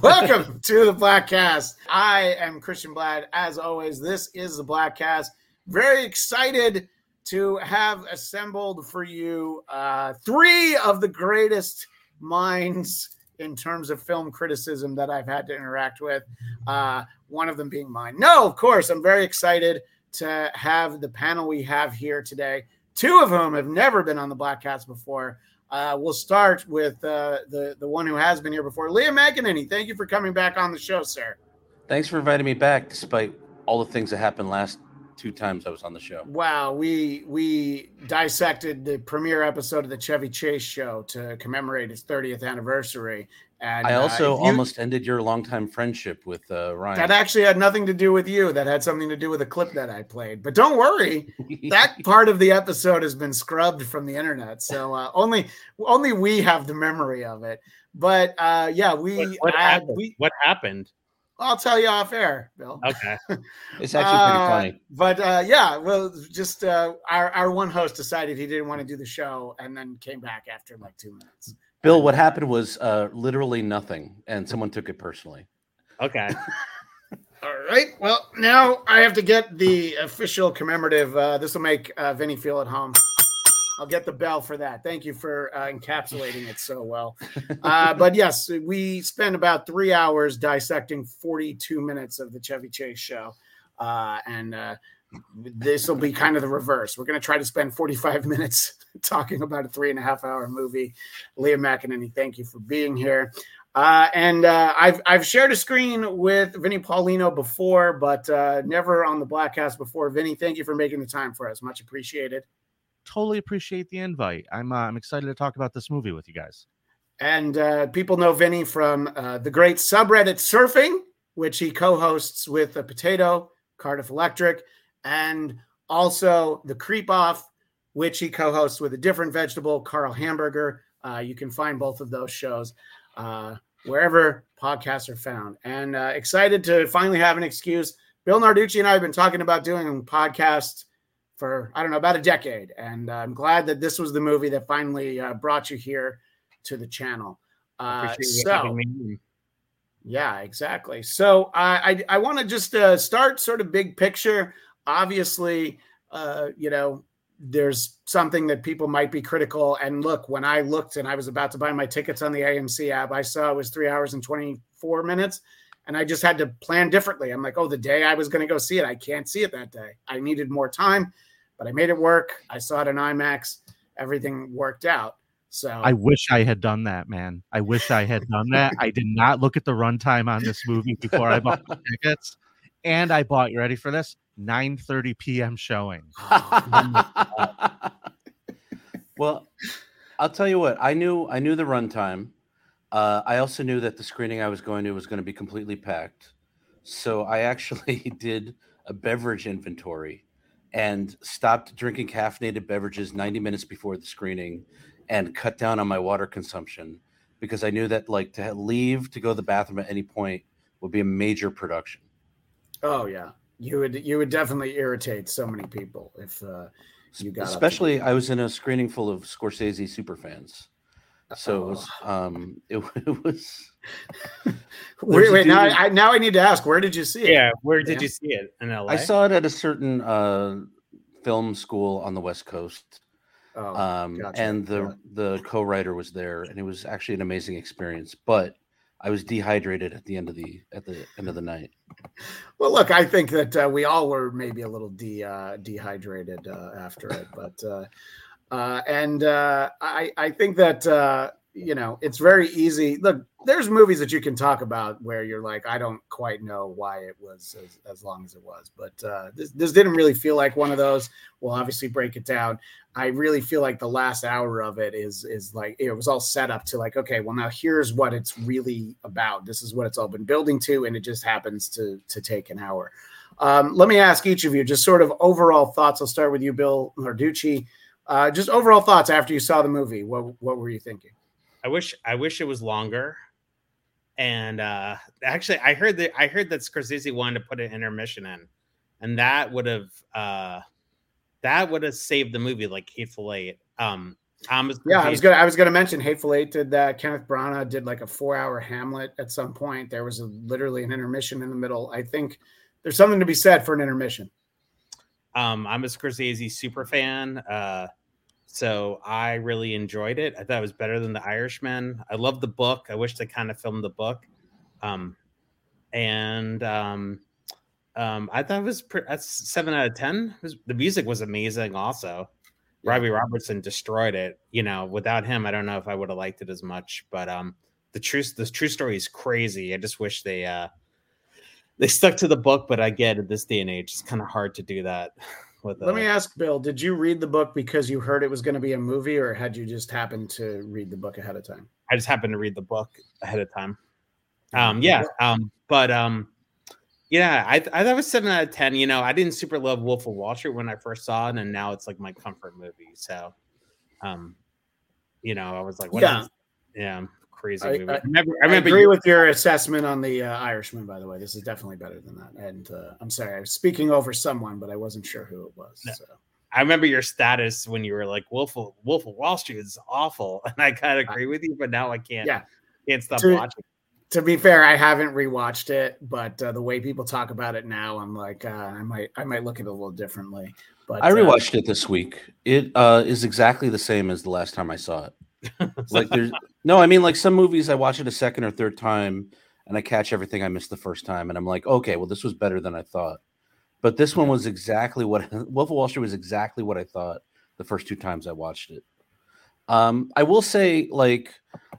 Welcome to the Bladtcast. I am Christian Bladt. As always, this is the Bladtcast. Very excited to have assembled for you uh, three of the greatest minds in terms of film criticism that I've had to interact with. Uh, one of them being mine. No, of course, I'm very excited to have the panel we have here today. Two of whom have never been on the Bladtcast before. Uh, we'll start with uh, the the one who has been here before, Liam McEneany. Thank you for coming back on the show, sir. Thanks for inviting me back, despite all the things that happened last two times I was on the show. Wow, we we dissected the premiere episode of the Chevy Chase show to commemorate its 30th anniversary. And I also uh, you, almost ended your longtime friendship with uh, Ryan. That actually had nothing to do with you. That had something to do with a clip that I played. But don't worry, that part of the episode has been scrubbed from the internet. So uh, only only we have the memory of it. But uh, yeah, we what, what happened? We, what happened? I'll tell you off air, Bill. Okay. it's actually pretty funny. Uh, but uh, yeah, well, just uh, our, our one host decided he didn't want to do the show and then came back after like two minutes. Bill, what happened was uh, literally nothing, and someone took it personally. Okay. All right. Well, now I have to get the official commemorative. Uh, this will make uh, Vinnie feel at home. I'll get the bell for that. Thank you for uh, encapsulating it so well. Uh, but yes, we spent about three hours dissecting 42 minutes of the Chevy Chase show. Uh, and uh, this will be kind of the reverse. We're going to try to spend 45 minutes talking about a three and a half hour movie. Liam McEneany, thank you for being here. Uh, and uh, I've I've shared a screen with Vinnie Paulino before, but uh, never on the Bladtcast before. Vinnie, thank you for making the time for us. Much appreciated totally appreciate the invite. I'm uh, I'm excited to talk about this movie with you guys. And uh, people know Vinnie from uh, the great subreddit Surfing, which he co-hosts with a Potato, Cardiff Electric, and also the Creep Off, which he co-hosts with a different vegetable, Carl Hamburger. Uh, you can find both of those shows uh, wherever podcasts are found. And uh, excited to finally have an excuse. Bill Narducci and I have been talking about doing a podcast for I don't know about a decade, and uh, I'm glad that this was the movie that finally uh, brought you here to the channel. Uh, so, yeah, exactly. So I I want to just uh, start sort of big picture. Obviously, uh, you know, there's something that people might be critical. And look, when I looked and I was about to buy my tickets on the AMC app, I saw it was three hours and 24 minutes. And I just had to plan differently. I'm like, oh, the day I was going to go see it, I can't see it that day. I needed more time but I made it work. I saw it in IMAX. Everything worked out. So I wish I had done that, man. I wish I had done that. I did not look at the runtime on this movie before I bought the tickets. And I bought, you ready for this? 9 30 p.m. showing. well, I'll tell you what, I knew I knew the runtime. Uh, I also knew that the screening I was going to was going to be completely packed. So I actually did a beverage inventory and stopped drinking caffeinated beverages 90 minutes before the screening and cut down on my water consumption because I knew that like to leave to go to the bathroom at any point would be a major production. Oh yeah. You would you would definitely irritate so many people if uh you got especially I was in a screening full of Scorsese super fans. So it was oh. um it, it was wait, wait now I now I need to ask where did you see it? Yeah, where did yeah. you see it in LA? I saw it at a certain uh film school on the West Coast. Oh, um gotcha. and the yeah. the co-writer was there and it was actually an amazing experience, but I was dehydrated at the end of the at the end of the night. Well, look, I think that uh, we all were maybe a little de uh, dehydrated uh, after it, but uh, uh, and uh, I, I think that uh, you know it's very easy. Look, there's movies that you can talk about where you're like, I don't quite know why it was as, as long as it was, but uh, this this didn't really feel like one of those. We'll obviously break it down. I really feel like the last hour of it is is like it was all set up to like, okay, well now here's what it's really about. This is what it's all been building to, and it just happens to to take an hour. Um, let me ask each of you just sort of overall thoughts. I'll start with you, Bill Narducci. Uh, just overall thoughts after you saw the movie. What what were you thinking? I wish I wish it was longer. And uh, actually, I heard that I heard that Scorsese wanted to put an intermission in, and that would have uh, that would have saved the movie like Hateful Eight. Um, Thomas. Yeah, I was gonna I was gonna mention Hateful Eight did that. Kenneth Branagh did like a four hour Hamlet at some point. There was a, literally an intermission in the middle. I think there's something to be said for an intermission. Um, I'm a Scorsese super fan. Uh, so I really enjoyed it. I thought it was better than The Irishman. I love the book. I wish they kind of filmed the book. Um, and um, um, I thought it was pre- that's seven out of ten. Was, the music was amazing. Also, yeah. Robbie Robertson destroyed it. You know, without him, I don't know if I would have liked it as much. But um, the true the true story is crazy. I just wish they uh they stuck to the book. But I get at this day and age, it's kind of hard to do that. With, Let me ask Bill, did you read the book because you heard it was going to be a movie, or had you just happened to read the book ahead of time? I just happened to read the book ahead of time. Um, yeah, um, but um, yeah, I, I thought it was seven out of ten. You know, I didn't super love Wolf of Wall Street when I first saw it, and now it's like my comfort movie. So, um, you know, I was like, yeah, yeah, crazy I, movie. I, I remember, I, remember I agree you, with your assessment on the uh, Irishman. By the way, this is definitely better than that. And uh, I'm sorry, I was speaking over someone, but I wasn't sure who it was. No. So. I remember your status when you were like Wolf of Wolf of Wall Street is awful, and I kind of agree with you, but now I can't. Yeah, can't stop to, watching. To be fair, I haven't rewatched it, but uh, the way people talk about it now, I'm like, uh, I might, I might look at it a little differently. But I uh, rewatched it this week. It uh, is exactly the same as the last time I saw it. like there's no, I mean like some movies I watch it a second or third time and I catch everything I missed the first time and I'm like, okay, well this was better than I thought. But this one was exactly what Wolf of Wall Street was exactly what I thought the first two times I watched it. Um, I will say, like,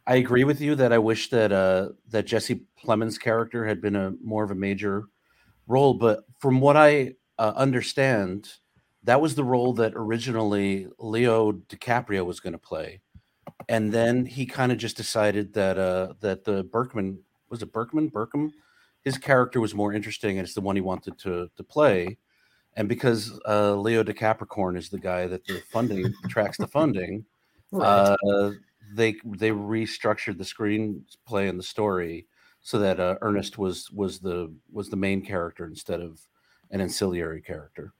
I agree with you that I wish that uh that Jesse Plemons' character had been a more of a major role, but from what I uh, understand, that was the role that originally Leo DiCaprio was going to play and then he kind of just decided that uh that the Berkman was it Berkman Berkham, his character was more interesting and it's the one he wanted to to play, and because uh, Leo DiCaprio is the guy that the funding tracks the funding, right. uh, they they restructured the screenplay and the story so that uh, Ernest was was the was the main character instead of an ancillary character.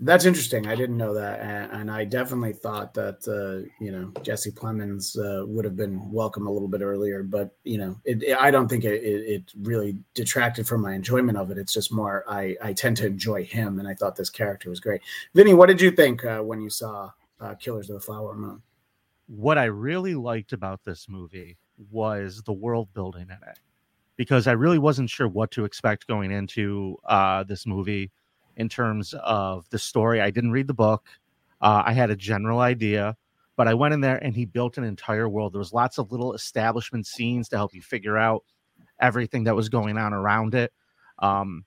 That's interesting. I didn't know that, and, and I definitely thought that uh, you know Jesse Plemons uh, would have been welcome a little bit earlier. But you know, it, it, I don't think it, it, really detracted from my enjoyment of it. It's just more I, I tend to enjoy him, and I thought this character was great. Vinnie, what did you think uh, when you saw uh, Killers of the Flower Moon? What I really liked about this movie was the world building in it, because I really wasn't sure what to expect going into uh, this movie in terms of the story. I didn't read the book. Uh, I had a general idea, but I went in there and he built an entire world. There was lots of little establishment scenes to help you figure out everything that was going on around it. Um,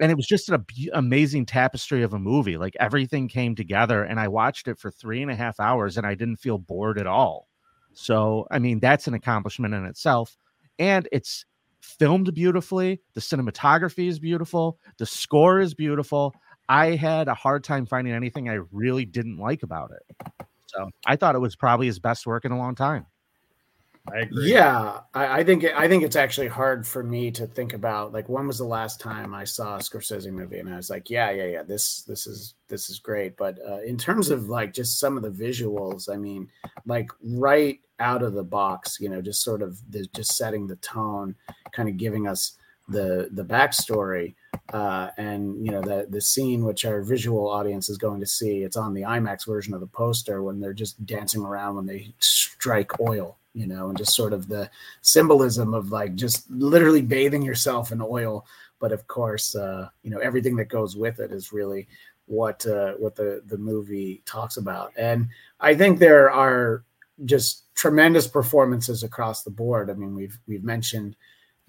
and it was just an amazing tapestry of a movie. Like everything came together, and I watched it for three and a half hours, and I didn't feel bored at all. So, I mean, that's an accomplishment in itself. And it's filmed beautifully. The cinematography is beautiful. The score is beautiful. I had a hard time finding anything I really didn't like about it. So I thought it was probably his best work in a long time. I agree. Yeah, I, I think I think it's actually hard for me to think about like when was the last time I saw a Scorsese movie and I was like, yeah, yeah, yeah, this this is this is great. But uh, in terms of like just some of the visuals, I mean, like right out of the box, you know, just sort of the, just setting the tone, kind of giving us the the backstory uh, and you know the the scene which our visual audience is going to see. It's on the IMAX version of the poster when they're just dancing around when they strike oil, you know, and just sort of the symbolism of like just literally bathing yourself in oil. But of course, uh, you know, everything that goes with it is really what uh, what the the movie talks about. And I think there are just tremendous performances across the board. I mean, we've we've mentioned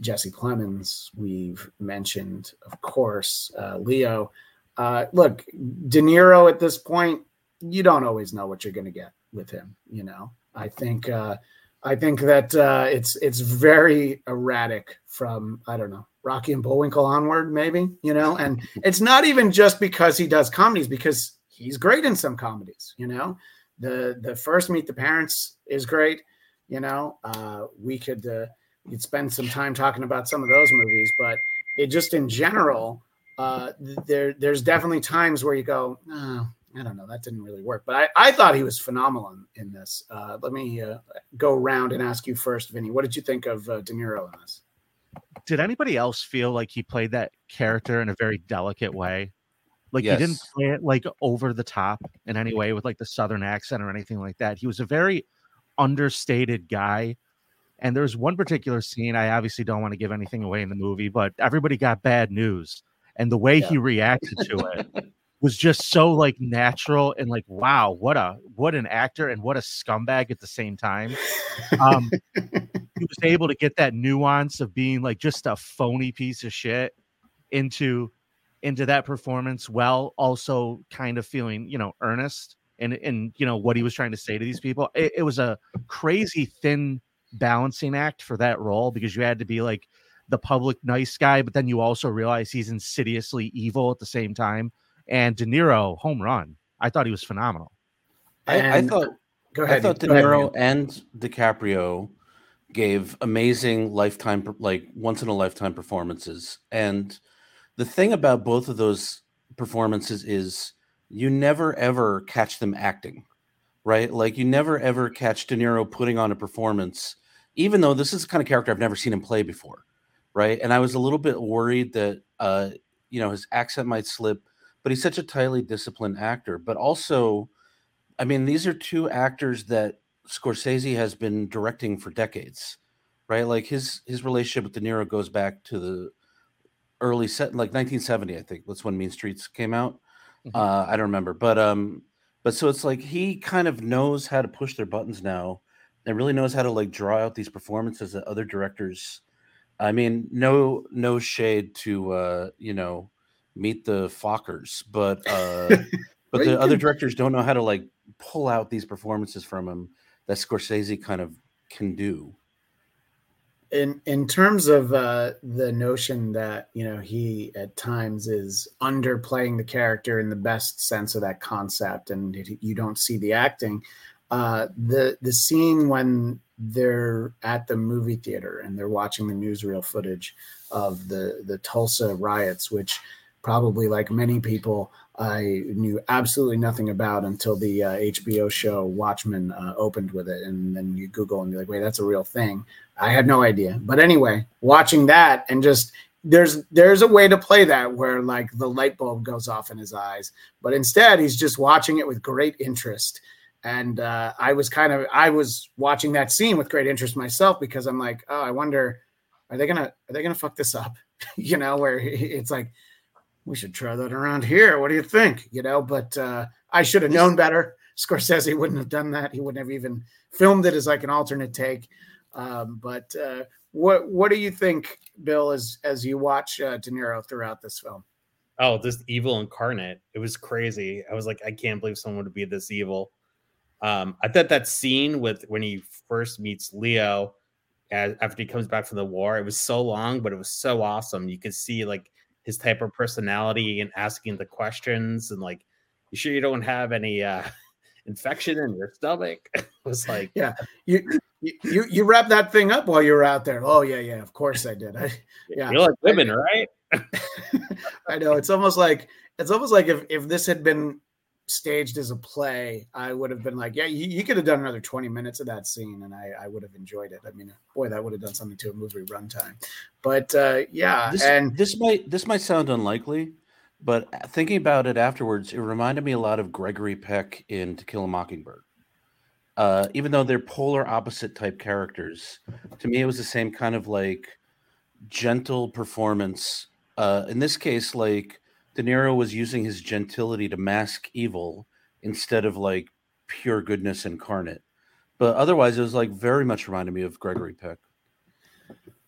Jesse Plemons, we've mentioned, of course, uh, Leo. Uh, look, De Niro at this point, you don't always know what you're going to get with him. You know, I think uh, I think that uh, it's it's very erratic from I don't know Rocky and Bullwinkle onward, maybe you know, and it's not even just because he does comedies, because he's great in some comedies. You know, the the first Meet the Parents is great. You know, uh, we could uh, could spend some time talking about some of those movies, but it just in general, uh, there there's definitely times where you go, oh, I don't know, that didn't really work. But I, I thought he was phenomenal in, in this. Uh, let me uh, go around and ask you first, Vinnie. What did you think of uh, De Niro in this? Did anybody else feel like he played that character in a very delicate way? Like yes. he didn't play it like over the top in any way with like the southern accent or anything like that. He was a very understated guy. And there's one particular scene I obviously don't want to give anything away in the movie, but everybody got bad news, and the way yeah. he reacted to it was just so like natural and like wow, what a what an actor and what a scumbag at the same time. Um, he was able to get that nuance of being like just a phony piece of shit into into that performance while also kind of feeling you know earnest and and you know what he was trying to say to these people. It, it was a crazy thin balancing act for that role because you had to be like the public nice guy but then you also realize he's insidiously evil at the same time. And de niro home run. I thought he was phenomenal. I, I, thought go ahead, i thought de niro and dicaprio gave amazing lifetime like once in a lifetime performances. And the thing about both of those performances is you never ever catch them acting, right? Like you never ever catch De Niro putting on a performance, even though this is the kind of character I've never seen him play before, right? And I was a little bit worried that uh, you know his accent might slip, but he's such a tightly disciplined actor. But also, I mean, these are two actors that Scorsese has been directing for decades, right? Like his his relationship with De Niro goes back to the early set like 1970 i think that's when mean streets came out. Mm-hmm. uh i don't remember but um but so it's like he kind of knows how to push their buttons now and really knows how to like draw out these performances that other directors i mean no no shade to uh you know meet the fockers but uh but the other directors don't know how to like pull out these performances from him that scorsese kind of can do in in terms of uh, the notion that you know he at times is underplaying the character in the best sense of that concept, and it, you don't see the acting. Uh, the the scene when they're at the movie theater and they're watching the newsreel footage of the the Tulsa riots, which probably like many people I knew absolutely nothing about until the uh, HBO show Watchmen uh, opened with it, and then you Google and you're like, wait, that's a real thing. I had no idea, but anyway, watching that and just there's there's a way to play that where like the light bulb goes off in his eyes, but instead he's just watching it with great interest. And uh, I was kind of I was watching that scene with great interest myself because I'm like, oh, I wonder, are they gonna are they gonna fuck this up? you know, where it's like we should try that around here. What do you think? You know, but uh, I should have known better. Scorsese wouldn't have done that. He wouldn't have even filmed it as like an alternate take. Um, but uh, what what do you think, Bill, as as you watch uh, De Niro throughout this film? Oh, this evil incarnate. It was crazy. I was like, I can't believe someone would be this evil. Um, I thought that scene with when he first meets Leo as, after he comes back from the war, it was so long, but it was so awesome. You could see like his type of personality and asking the questions and like, you sure you don't have any uh infection in your stomach? it was like, yeah, you you you wrap that thing up while you were out there. Oh yeah, yeah, of course I did. I, yeah, you like women, I, right? I know it's almost like it's almost like if if this had been staged as a play, I would have been like, yeah, you, you, could have done another 20 minutes of that scene and I, I would have enjoyed it. I mean, boy, that would have done something to a movie runtime. But uh, yeah, this, and this might this might sound unlikely, but thinking about it afterwards, it reminded me a lot of Gregory Peck in To Kill a Mockingbird. Uh, even though they're polar opposite type characters, to me it was the same kind of like gentle performance. Uh, in this case, like De Niro was using his gentility to mask evil instead of like pure goodness incarnate. But otherwise, it was like very much reminded me of Gregory Peck.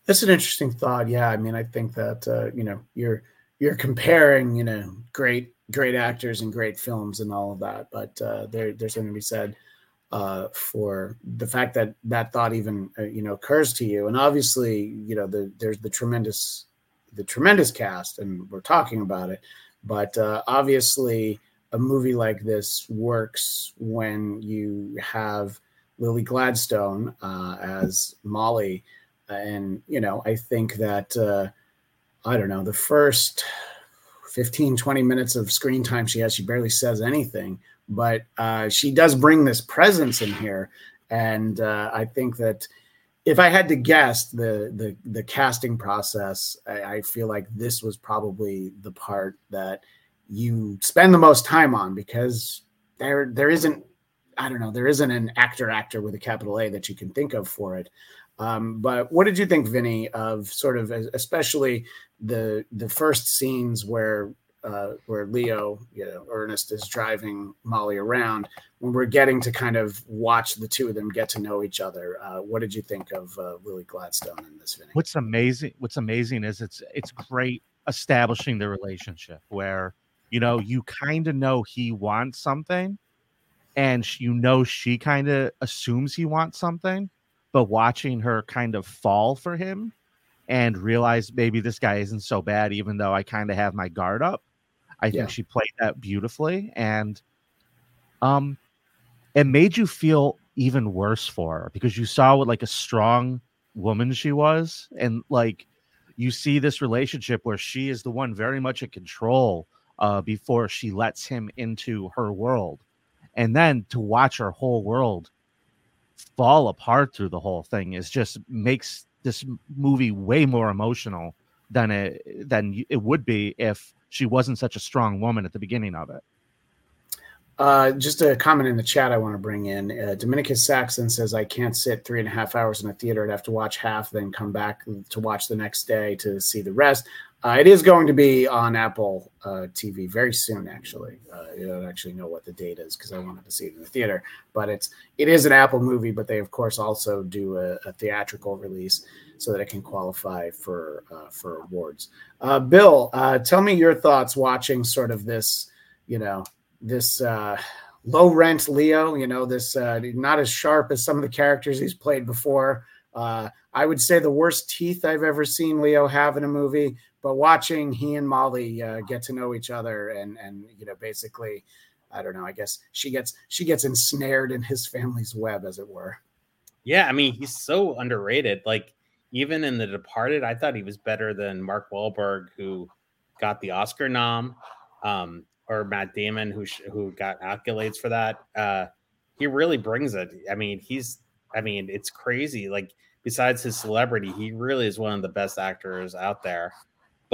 That's an interesting thought. Yeah, I mean, I think that uh, you know you're you're comparing you know great great actors and great films and all of that, but uh, there there's something to be said uh, for the fact that that thought even uh, you know occurs to you. And obviously, you know, the, there's the tremendous the tremendous cast, and we're talking about it. But uh, obviously, a movie like this works when you have Lily Gladstone uh, as Molly, and you know, I think that uh, I don't know the first 15, 20 minutes of screen time she has. She barely says anything, but uh, she does bring this presence in here. And uh, I think that if I had to guess the the the casting process, I, I, feel like this was probably the part that you spend the most time on because there there isn't I don't know there isn't an actor actor with a capital A that you can think of for it. Um, but what did you think, Vinny, of sort of especially the the first scenes where uh, where Leo, you know, Ernest is driving Molly around when we're getting to kind of watch the two of them get to know each other. Uh, what did you think of uh, Lily Gladstone in this video? What's amazing, what's amazing is it's it's great establishing the relationship where you know you kind of know he wants something, and you know she kind of assumes he wants something, but watching her kind of fall for him and realize maybe this guy isn't so bad, even though I kind of have my guard up I think yeah. she played that beautifully, and um, it made you feel even worse for her because you saw what like a strong woman she was, and like you see this relationship where she is the one very much in control uh, before she lets him into her world, and then to watch her whole world fall apart through the whole thing is just makes this movie way more emotional than it than it would be if she wasn't such a strong woman at the beginning of it. Uh, just a comment in the chat I want to bring in. Uh, Dominicus Saxon says, I can't sit three and a half hours in a theater. I'd have to watch half, then come back to watch the next day to see the rest. Uh, it is going to be on Apple uh, TV very soon, actually. Uh, I don't actually know what the date is because I wanted to see it in the theater. But it's it is an Apple movie, but they of course also do a, a theatrical release so that it can qualify for uh, for awards. Uh, Bill, uh, tell me your thoughts watching sort of this, you know, this low rent Leo. You know, this not as sharp as some of the characters he's played before. I would say the worst teeth I've ever seen Leo have in a movie. But watching he and Molly get to know each other and and you know basically. I don't know. I guess she gets she gets ensnared in his family's web, as it were. Yeah, I mean, he's so underrated. Like even in The Departed, I thought he was better than Mark Wahlberg, who got the Oscar nom, um, or Matt Damon, who sh- who got accolades for that. Uh, he really brings it. I mean, he's. I mean, it's crazy. Like besides his celebrity, he really is one of the best actors out there.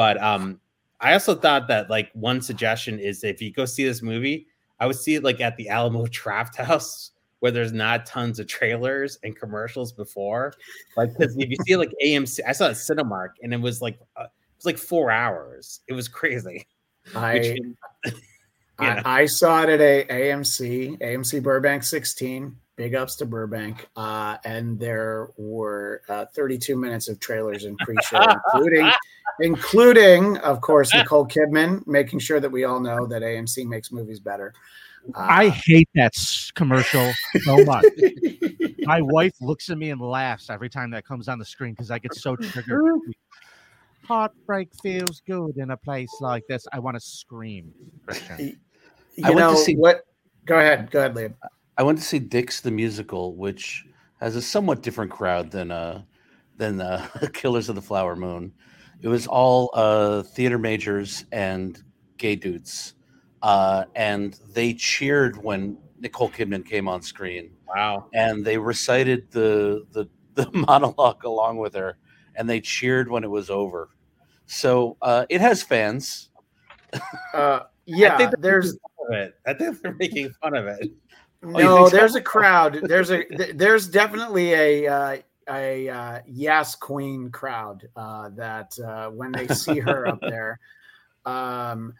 But um, I also thought that like one suggestion is if you go see this movie, I would see it like at the Alamo Draft House where there's not tons of trailers and commercials before. Like, because if you see like AMC, I saw it Cinemark and it was like uh, it was like four hours. It was crazy. I Which, I, I, saw it at a AMC, AMC Burbank 16. Big ups to Burbank. Uh, and there were uh, 32 minutes of trailers and pre-show, including, including, of course, Nicole Kidman, making sure that we all know that AMC makes movies better. Uh, I hate that commercial so much. My wife looks at me and laughs every time that comes on the screen because I get so triggered. Heartbreak feels good in a place like this. I want to scream, Christian. You I know see, what? Go ahead. Go ahead, Liam. I went to see Dicks the musical, which has a somewhat different crowd than uh than uh, Killers of the Flower Moon. It was all uh, theater majors and gay dudes uh, and they cheered when Nicole Kidman came on screen. Wow! And they recited the the, the monologue along with her, and they cheered when it was over. So uh, it has fans. Uh, yeah, I there's it. I think they're making fun of it. No, so? there's a crowd. There's a there's definitely a uh, a uh, yes queen crowd uh, that uh, when they see her up there. Um,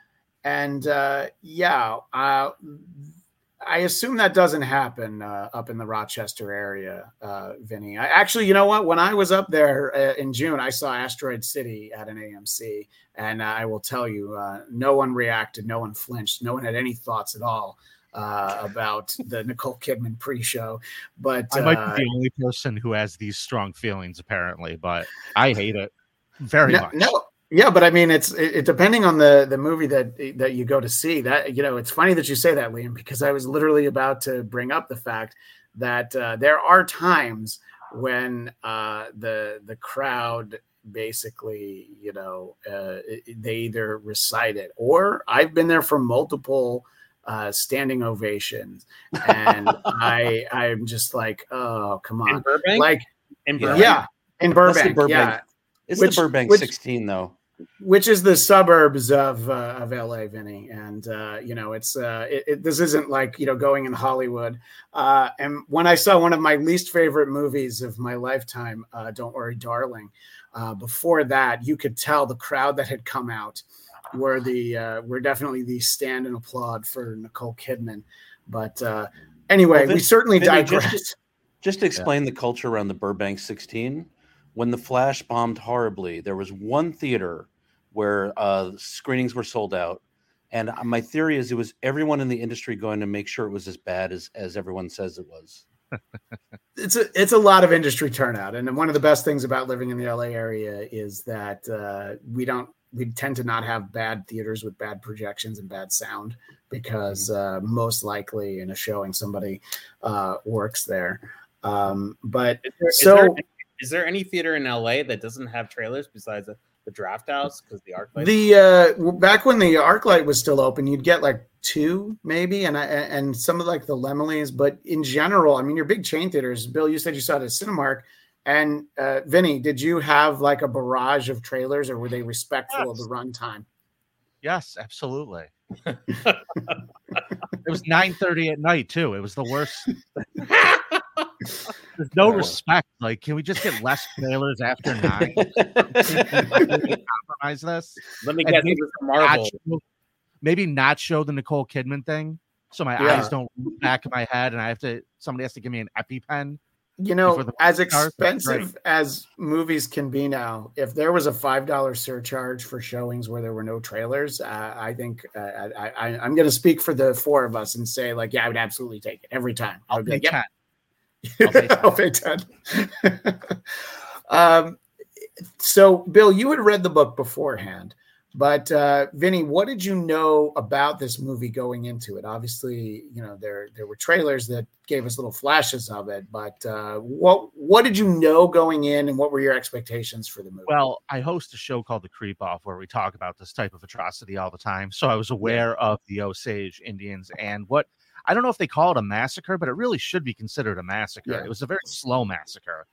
and uh, yeah, uh, I assume that doesn't happen uh, up in the Rochester area, uh, Vinnie. I actually, you know what? When I was up there uh, in June, I saw Asteroid City at an AMC, and I will tell you, uh, no one reacted, no one flinched, no one had any thoughts at all. Uh, about the Nicole Kidman pre-show, but I might be the only person who has these strong feelings, apparently. But I hate it very no, much. No, yeah, but I mean, it's it, it, depending on the the movie that that you go to see. That you know, it's funny that you say that, Liam, because I was literally about to bring up the fact that uh, there are times when uh, the the crowd basically, you know, uh, they either recite it or I've been there for multiple uh, standing ovations, and I I'm just like, oh come In on, Burbank? like in Burbank? yeah, in Burbank, Burbank. yeah, It's Which- the Burbank which- 16 though. which is the suburbs of uh, of LA, Vinnie, and uh, you know it's uh, it, it, this isn't like you know going in Hollywood. Uh, and when I saw one of my least favorite movies of my lifetime, uh, "Don't Worry, Darling," uh, before that, you could tell the crowd that had come out were the uh, were definitely the stand and applaud for Nicole Kidman. But uh, anyway, Well, Vin- we certainly Vinnie, just- digress. Just to explain the culture around the Burbank 16, when the Flash bombed horribly, there was one theater where uh, screenings were sold out. And uh, my theory is it was everyone in the industry going to make sure it was as bad as, as everyone says it was. it's a it's a lot of industry turnout, and one of the best things about living in the LA area is that uh, we don't we tend to not have bad theaters with bad projections and bad sound because uh, most likely in a showing somebody uh, works there. Um, but Is there, is So- there, is there any theater in LA that doesn't have trailers besides the, the Draft House? Because the ArcLight. the uh, back when the ArcLight was still open, you'd get like two maybe, and I, and some of like the Laemmles. But in general, I mean, your big chain theaters. Bill, you said you saw it at Cinemark. And uh, Vinnie, did you have like a barrage of trailers, or were they respectful of the runtime? Yes, absolutely. it was 9:30 at night too. It was the worst. There's no Oh. respect. Like, can we just get less trailers after nine? Compromise this. Let me And guess, maybe it was the Not show- maybe not show the Nicole Kidman thing, so my Yeah. eyes don't back in my head, and I have to. Somebody has to give me an EpiPen. You know, as movie starts, that's expensive as movies can be now, if there was a five dollar surcharge for showings where there were no trailers, uh, I think uh, I, I, I'm going to speak for the four of us and say, like, yeah, I would absolutely take it every time. I I'll pay like, yep, 10. I'll pay 10. I'll pay 10. um, so, Bill, you had read the book beforehand, but uh, Vinnie, what did you know about this movie going into it? Obviously, you know there there were trailers that gave us little flashes of it, but uh, what what did you know going in, and what were your expectations for the movie? Well, I host a show called The Creep Off where we talk about this type of atrocity all the time. So I was aware of the Osage Indians and what I don't know if they call it a massacre, but it really should be considered a massacre. Yeah. It was a very slow massacre.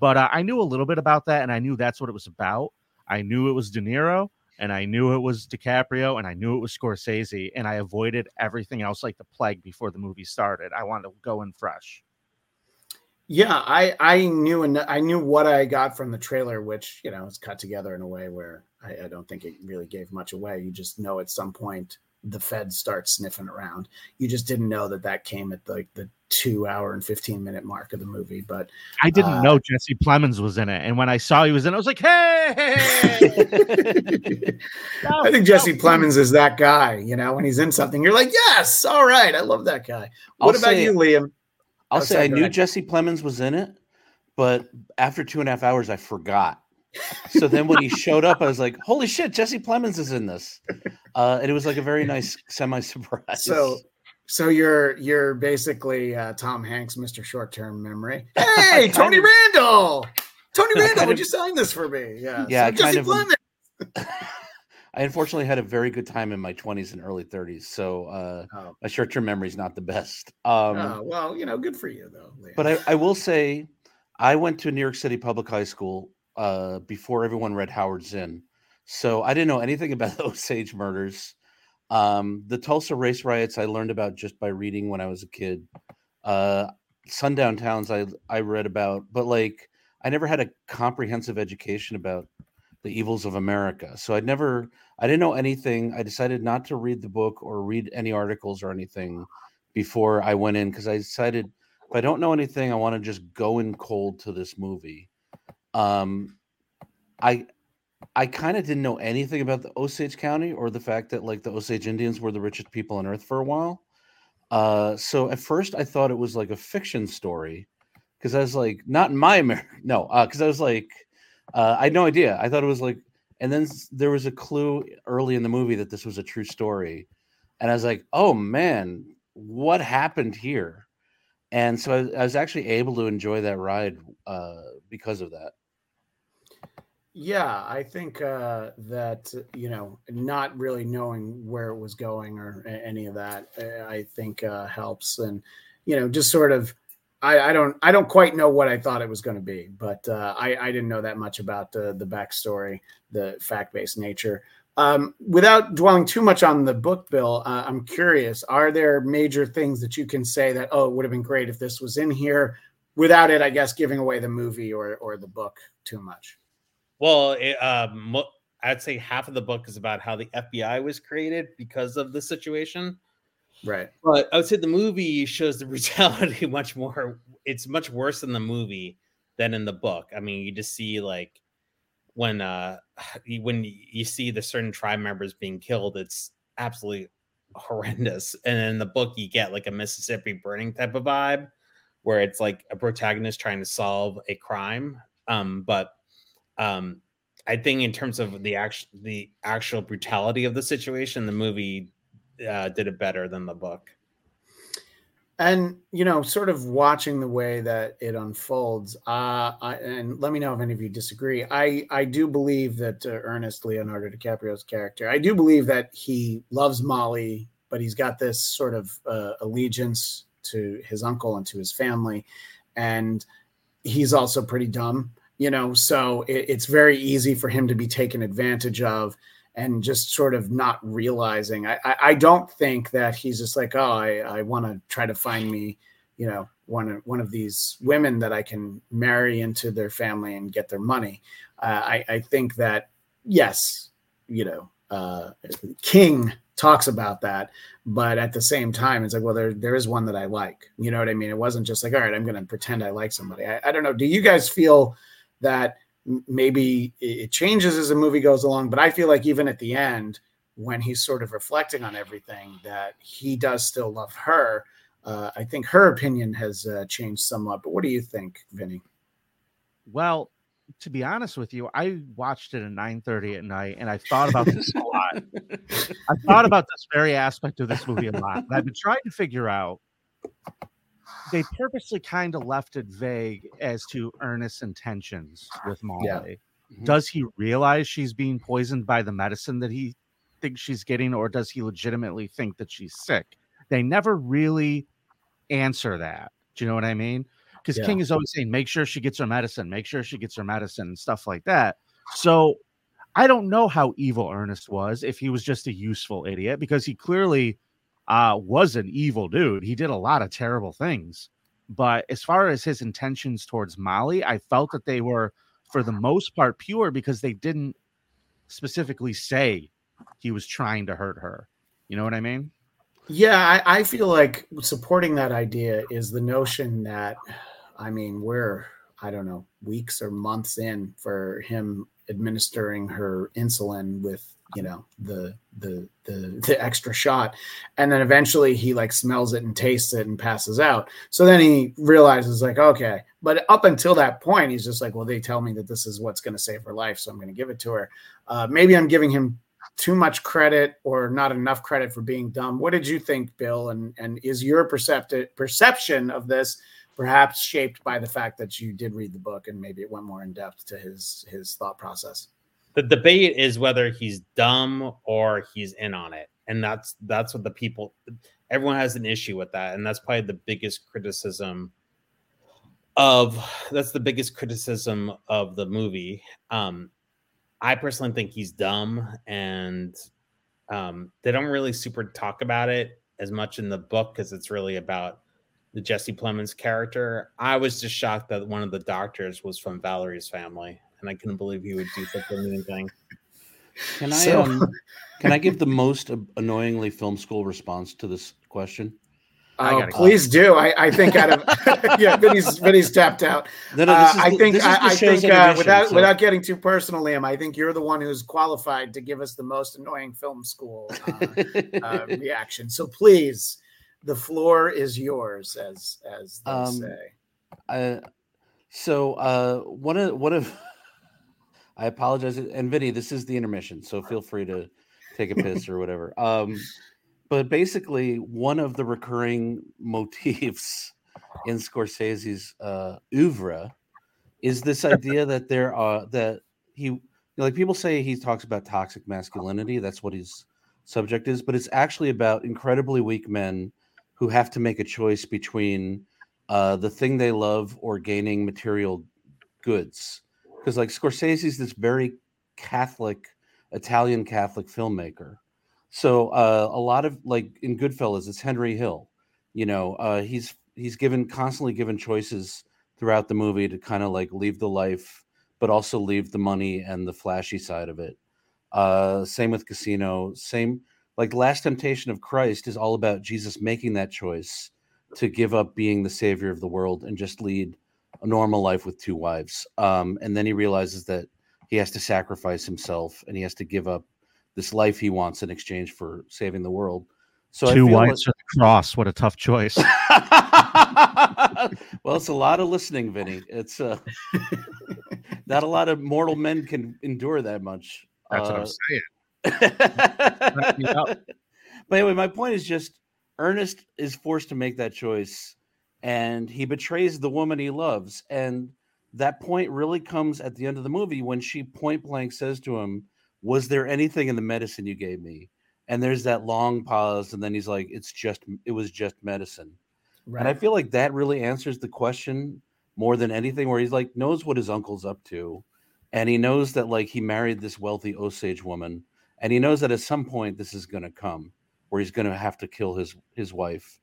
But uh, I knew a little bit about that and I knew that's what it was about. I knew it was De Niro and I knew it was DiCaprio and I knew it was Scorsese and I avoided everything else like the plague before the movie started. I wanted to go in fresh. Yeah, I I knew and I knew what I got from the trailer, which you know is cut together in a way where I, I don't think it really gave much away. You just know at some point the Fed start sniffing around. You just didn't know that that came at like the two hour and fifteen minute mark of the movie. But I didn't Uh, know Jesse Plemons was in it. And when I saw he was in it, I was like, hey, I think Jesse Plemons is that guy. You know, when he's in something, you're like, yes, all right, I love that guy. What I'll about say- you, Liam? I'll Oh, say sorry, I knew ahead. Jesse Plemons was in it, but after two and a half hours, I forgot. So then when he showed up, I was like, "Holy shit, Jesse Plemons is in this!" Uh, and it was like a very nice semi surprise. So, so you're you're basically uh, Tom Hanks, Mr. Short Term Memory. Hey, Tony of- Randall. Tony Randall, would of- you sign this for me? Yeah, Yeah, I So Jesse kind of- Plemons. I unfortunately had a very good time in my 20s and early 30s, so uh, Oh. my short-term memory is not the best. Um, oh, well, you know, good for you though. Liam. But I, I will say, I went to New York City Public High School uh, before everyone read Howard Zinn, so I didn't know anything about the Osage murders. Um, the Tulsa race riots I learned about just by reading when I was a kid. Uh, sundown towns I I read about, but like I never had a comprehensive education about the evils of America. So I'd never I didn't know anything. I decided not to read the book or read any articles or anything before I went in because I decided if I don't know anything, I want to just go in cold to this movie. Um, I I kind of didn't know anything about the Osage County or the fact that like the Osage Indians were the richest people on earth for a while. Uh, so at first I thought it was like a fiction story because I was like, not in my America, no, because I was like, uh, I had no idea. I thought it was like, and then there was a clue early in the movie that this was a true story, and I was like, oh man, what happened here? And so I, I was actually able to enjoy that ride uh, because of that. Yeah, I think uh, that you know, not really knowing where it was going or any of that, uh, I think uh, helps, and you know, just sort of. I, I don't. I don't quite know what I thought it was going to be, but uh, I, I didn't know that much about the the backstory, the fact based nature. Um, without dwelling too much on the book, Bill, uh, I'm curious: Are there major things that you can say that oh, it would have been great if this was in here? Without it, I guess giving away the movie or or the book too much. Well, it, um, I'd say half of the book is about how the FBI was created because of the situation. Right. But I would say the movie shows the brutality much more. It's much worse in the movie than in the book. I mean, you just see like when uh when you see the certain tribe members being killed, it's absolutely horrendous. And in the book, you get like a Mississippi burning type of vibe, where it's like a protagonist trying to solve a crime. Um, but um, I think in terms of the actual the actual brutality of the situation, the movie uh, did it better than the book. And you know, sort of watching the way that it unfolds, uh, I, and let me know if any of you disagree. I I do believe that uh, Ernest Leonardo DiCaprio's character, I do believe that he loves Molly, but he's got this sort of uh, allegiance to his uncle and to his family, and he's also pretty dumb you know so it, it's very easy for him to be taken advantage of and just sort of not realizing. I i, I don't think that he's just like oh i i want to try to find me you know one of one of these women that i can marry into their family and get their money. Uh, i i think that yes you know uh king talks about that but at the same time it's like well there there is one that i like. You know what i mean? It wasn't just like all right i'm going to pretend i like somebody. I, I don't know. Do you guys feel that maybe it changes as the movie goes along. But I feel like even at the end, when he's sort of reflecting on everything, that he does still love her. Uh, I think her opinion has uh, changed somewhat. But what do you think, Vinnie? Well, to be honest with you, I watched it at 9:30 at night and I thought about this a lot. I thought about this very aspect of this movie a lot. I've been trying to figure out they purposely kind of left it vague as to Ernest's intentions with Molly. Yeah. Mm-hmm. Does he realize she's being poisoned by the medicine that he thinks she's getting, or does he legitimately think that she's sick? They never really answer that. Do you know what I mean? Because yeah. King is always saying, make sure she gets her medicine, make sure she gets her medicine, and stuff like that. So I don't know how evil Ernest was, if he was just a useful idiot, because he clearly uh, was an evil dude. He did a lot of terrible things. But as far as his intentions towards Molly, I felt that they were, for the most part, pure because they didn't specifically say he was trying to hurt her. You know what I mean? Yeah, I, I feel like supporting that idea is the notion that, I mean, we're, I don't know, weeks or months in for him administering her insulin with you know the the the the extra shot. And then eventually he like smells it and tastes it and passes out. So then he realizes like okay. But up until that point he's just like well they tell me that this is what's going to save her life so i'm going to give it to her. Uh, maybe i'm giving him too much credit or not enough credit for being dumb. What did you think bill? And and is your perceptive perception of this perhaps shaped by the fact that you did read the book and maybe it went more in depth to his his thought process the debate is whether he's dumb or he's in on it. And that's that's what the people everyone has an issue with that. And that's probably the biggest criticism of that's the biggest criticism of the movie. Um i personally think he's dumb and um they don't really super talk about it as much in the book because it's really about the jesse plemons character. I was just shocked that one of the doctors was from valerie's family and I couldn't believe he would do such a mean thing. Can I so, um, can I give the most annoyingly film school response to this question? Oh, please do. I, I think out of yeah, Vinnie's Vinnie's tapped out. No, no, uh, I think I, I, think uh, without so. without getting too personal, Liam, I think you're the one who's qualified to give us the most annoying film school uh, uh, reaction. So please, the floor is yours, as as they um, say. so uh, one of one of I apologize. And Vinnie, this is the intermission, so feel free to take a piss or whatever. Um, but basically, one of the recurring motifs in Scorsese's uh, oeuvre is this idea that there are that he like people say he talks about toxic masculinity. That's what his subject is, but it's actually about incredibly weak men who have to make a choice between uh, the thing they love or gaining material goods. Because like Scorsese's this very Catholic, Italian Catholic filmmaker. So uh, a lot of like in Goodfellas, it's Henry Hill. You know, uh, he's he's given constantly given choices throughout the movie to kind of like leave the life, but also leave the money and the flashy side of it. Uh, same with Casino. Same like Last Temptation of Christ is all about Jesus making that choice to give up being the savior of the world and just lead a normal life with two wives. Um, and then he realizes that he has to sacrifice himself and he has to give up this life he wants in exchange for saving the world. So two wives like... the cross. What a tough choice. well, it's a lot of listening, Vinnie. It's uh, not a lot of mortal men can endure that much. That's uh, what I'm saying. but anyway, my point is just Ernest is forced to make that choice and he betrays the woman he loves. And that point really comes at the end of the movie when she point blank says to him, Was there anything in the medicine you gave me? And there's that long pause, and then he's like, It's just, it was just medicine. Right. And I feel like that really answers the question more than anything, where he's like, knows what his uncle's up to. And he knows that, like, he married this wealthy Osage woman. And he knows that at some point this is going to come where he's going to have to kill his his wife.